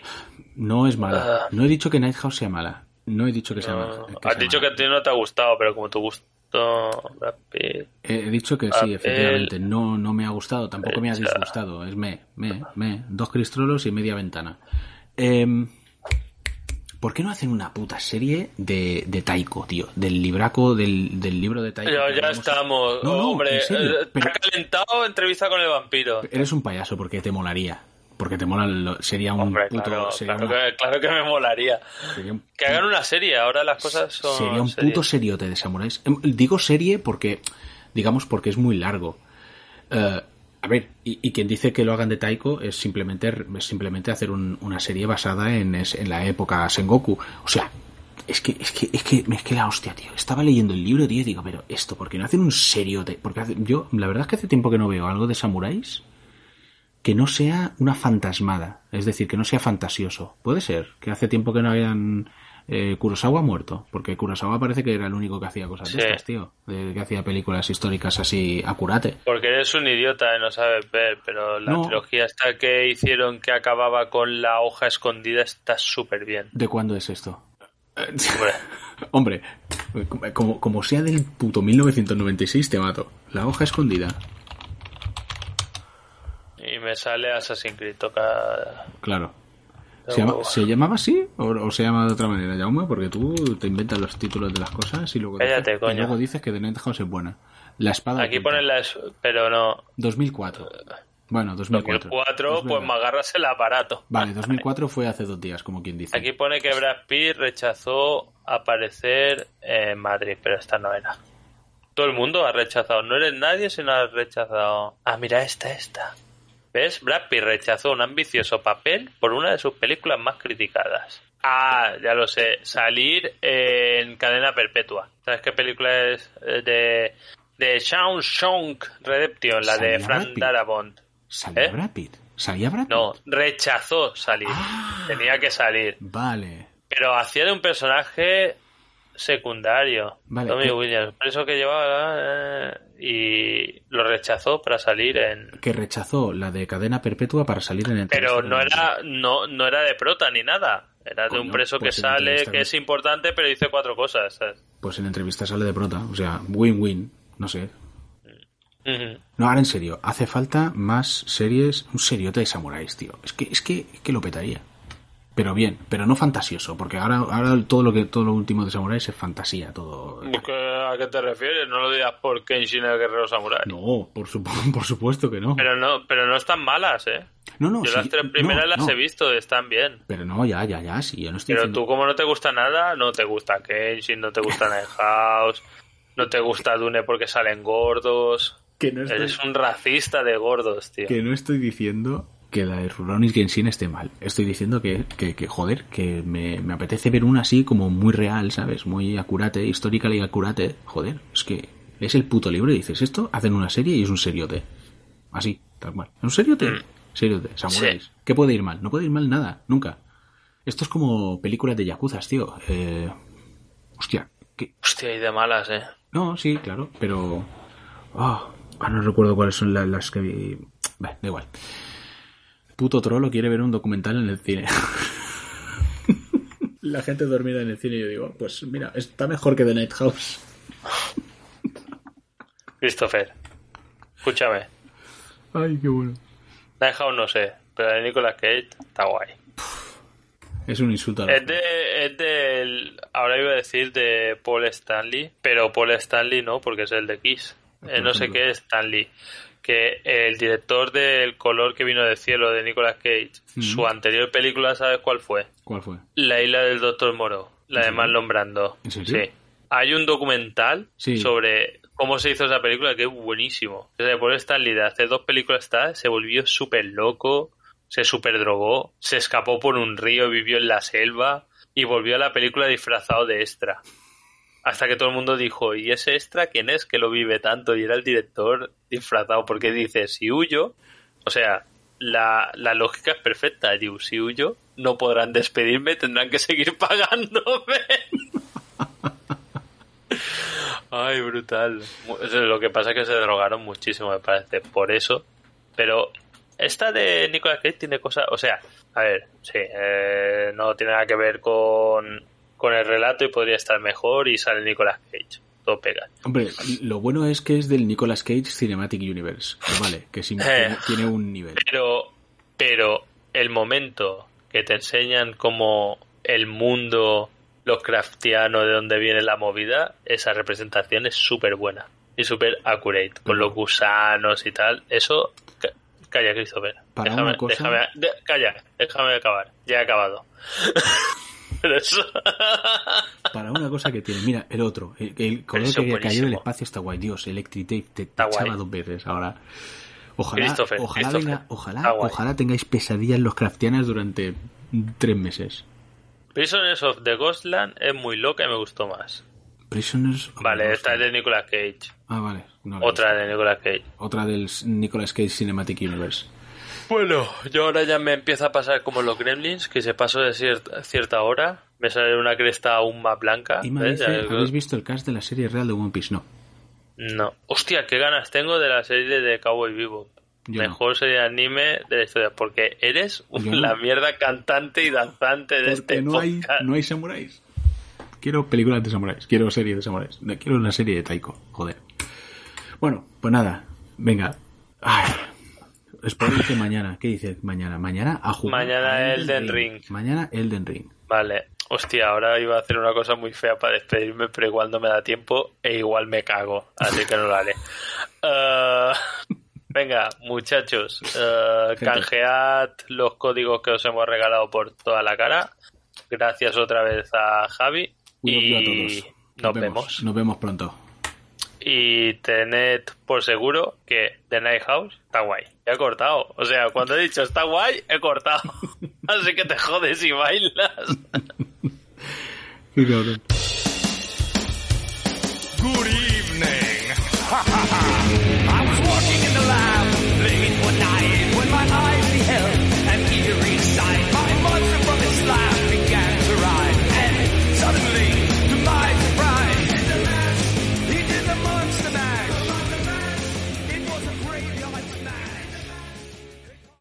No es mala. Ah. No he dicho que Night House sea mala. No he dicho que sea mala. No, que has sea dicho que a ti no te ha gustado, pero como Brad Pitt, He he dicho que sí, Papel. efectivamente. No, no me ha gustado, tampoco me ha disgustado. Es me, me, me. Dos cristrolos y media ventana. Em, ¿Por qué no hacen una puta serie de, de Taiko, tío? Del libraco, del, del libro de Taiko. Ya, ya estamos, No, no, hombre. eh, pero- Te ha calentado entrevista con el vampiro. Eres un payaso porque te molaría. Porque te mola, sería un Hombre, puto... claro, sería, claro, una- que, claro que me molaría. un Que hagan una serie, ahora las cosas son. Sería un puto seriote de samuráis. Em, Digo serie porque, digamos, porque es muy largo. Eh, a ver, y, quien dice que lo hagan de Taiko es simplemente, es simplemente hacer un- una serie basada en, es- en la época Sengoku. O sea, es que, es que, es que, es que la hostia, tío. Estaba leyendo el libro, tío, y digo, pero esto, ¿por qué no hacen un seriote? Porque hace- yo, la verdad es que hace tiempo que no veo algo de samuráis que no sea una fantasmada, es decir, que no sea fantasioso. Puede ser, que hace tiempo que no hayan eh, Kurosawa muerto, porque Kurosawa parece que era el único que hacía cosas de Sí. estas, tío, de- que hacía películas históricas así acurate. Porque eres un idiota y no sabes ver, pero la No. trilogía esta que hicieron que acababa con la hoja escondida está súper bien. ¿De cuándo es esto? Hombre, Hombre, como, como sea del puto 1996 te mato. La hoja escondida. y me sale Assassin's Creed, toca... Claro. ¿Se, llama- ¿se llamaba así o, o se llama de otra manera, Jaume? Porque tú te inventas los títulos de las cosas y luego, Cállate, dices, y luego dices que The Night House es buena. La espada Aquí ponen las... pero no... 2004. Bueno, 2004. 2004, Es pues verdad. me agarras el aparato. Vale, 2004 fue hace dos días, como quien dice. Aquí pone que Brad Pitt rechazó aparecer en Madrid, pero esta no era. Todo el mundo ha rechazado. No eres nadie si no has rechazado. Ah, mira esta, esta. ¿Ves? Brad Pitt rechazó un ambicioso papel por una de sus películas más criticadas. Ah, ya lo sé. Salir en cadena perpetua. ¿Sabes qué película es? Eh, De, de Shawshank Redemption, la de ¿Salía Frank? Darabont. ¿Salía ¿Eh? Brad Pitt? ¿Salía Brad Pitt? No, rechazó salir. Ah. Tenía que salir. Vale. Pero hacía de un personaje secundario. Vale, Tommy que- Williams. Por eso que llevaba. eh, y lo rechazó para salir en. Que rechazó la de cadena perpetua para salir en entrevista Pero no el- era, no, no era de prota ni nada. Era de un preso que pues sale, entrevista que es importante, pero dice cuatro cosas. ¿sabes? Pues en entrevista sale de prota. O sea, win-win. No sé. No, ahora en serio. Hace falta más series. Un seriote de samuráis, tío. Es que, es que, es que lo petaría. Pero bien, pero no fantasioso. Porque ahora, ahora todo lo que todo lo último de samuráis es fantasía. Todo. ¿Qué- ¿A qué te refieres? No lo digas por Kenshin el guerrero samurai. No, por, supu- por supuesto que no. Pero no, pero no están malas, ¿eh? no, no, Yo sí, las tres no, primeras las no. he visto, están bien. Pero no, ya, ya, ya, sí, yo no estoy Pero diciendo... tú, como no te gusta nada, no te gusta Kenshin, no te gusta Night House, no te gusta Dune porque salen gordos. Que no estoy, Eres un racista de gordos, tío. que no estoy diciendo que la de Rurouni Kenshin esté mal. Estoy diciendo que, que, que, joder, que me, me apetece ver una así como muy real, ¿sabes? Muy acurate, histórica y acurate. Joder, es que es el puto libro y dices esto, hacen una serie y es un seriote. Así, tal cual. ¿Un seriote? Mm. Seriote, samuráis. ¿Qué puede ir mal? No puede ir mal nada, nunca. Esto es como películas de yakuzas, tío. Eh, hostia, ¿qué? Hostia, y de malas, eh. No, sí, claro, pero... Ah, no recuerdo cuáles son la- las, que vi. Bah, da igual. Puto trolo quiere ver un documental en el cine. la gente dormida en el cine y yo digo, pues mira, está mejor que The Night House. Christopher, escúchame. Ay, qué bueno. Lighthouse no sé, pero de Nicolas Cage está guay. Es un insulto a la Es de, es del, ahora iba a decir de Paul Stanley, pero Paul Stanley no, porque es el de Kiss. Eh, no sé qué es Stanley. Que el director del color que vino del cielo de Nicolas Cage, su anterior película, ¿sabes cuál fue? ¿Cuál fue? La isla del Doctor Moro, la de? Marlon Brando. ¿En serio? Sí. Hay un documental Sí. sobre cómo se hizo esa película que es buenísimo. O sea, por Stanley de hacer dos películas está, se volvió súper loco, se super drogó, se escapó por un río, vivió en la selva y volvió a la película disfrazado de extra. Hasta que todo el mundo dijo, ¿y ese extra quién es que lo vive tanto? Y era el director disfrazado, porque dice, si huyo, o sea, la, la lógica es perfecta, digo, si huyo, no podrán despedirme, tendrán que seguir pagándome. Ay, brutal. Lo que pasa es que se drogaron muchísimo, me parece, por eso. Pero esta de Nicolas Cage tiene cosas, o sea, a ver, sí, eh, no tiene nada que ver con, con el relato y podría estar mejor y sale Nicolas Cage. Todo pega. Hombre, lo bueno es que es del Nicolas Cage Cinematic Universe. que vale, que sí, tiene, tiene un nivel. Pero, pero el momento que te enseñan como el mundo Lovecraftiano de donde viene la movida, esa representación es súper buena y súper accurate, con los gusanos y tal. Eso, ca- calla, Christopher. Para déjame, una cosa- déjame, de- calla, déjame acabar. Ya he acabado. Eso. Para una cosa que tiene, mira, el otro, el, el color Eso que cayó del espacio está guay. Dios, Electric Tape, te, te echaba dos veces ahora. Ojalá, Christopher, ojalá, Christopher. venga- ojalá, ojalá tengáis pesadillas los craftianas durante tres meses. Prisoners of the Ghostland es muy loca y me gustó más. Prisoners. of Vale, the esta es de Nicolas Cage. Ah, vale. no Otra de Nicolas Cage. Otra del Nicolas Cage Cinematic Universe. Bueno, yo ahora ya me empieza a pasar como los gremlins, que se pasó de cierta, cierta hora, me sale una cresta aún más blanca. Y me ¿ves? dice, Ya- ¿habéis visto el cast de la serie real de One Piece? No. No. Hostia, qué ganas tengo de la serie de Cowboy Vivo. Yo no. Mejor serie de anime de la historia, porque eres Yo no. la mierda cantante y danzante de Porque este no hay, no hay samuráis. Quiero películas de samuráis. Quiero serie de samuráis. No, Quiero una serie de Taiko. Joder. Bueno, pues nada. Venga. Ay. Spoiler que mañana. ¿Qué dices? Mañana. Mañana a jugar. Mañana a Elden Ring. Mañana Elden Ring. Vale. Hostia, ahora iba a hacer una cosa muy fea para despedirme, pero igual no me da tiempo e igual me cago, así que no lo haré. Eh, venga, muchachos, Gente. canjead los códigos que os hemos regalado por toda la cara. Gracias otra vez a Javi. Un y odio a todos. nos vemos. Nos vemos pronto y tened por seguro que The Night House está guay. He cortado. O sea, cuando he dicho está guay, he cortado. Así que te jodes y bailas.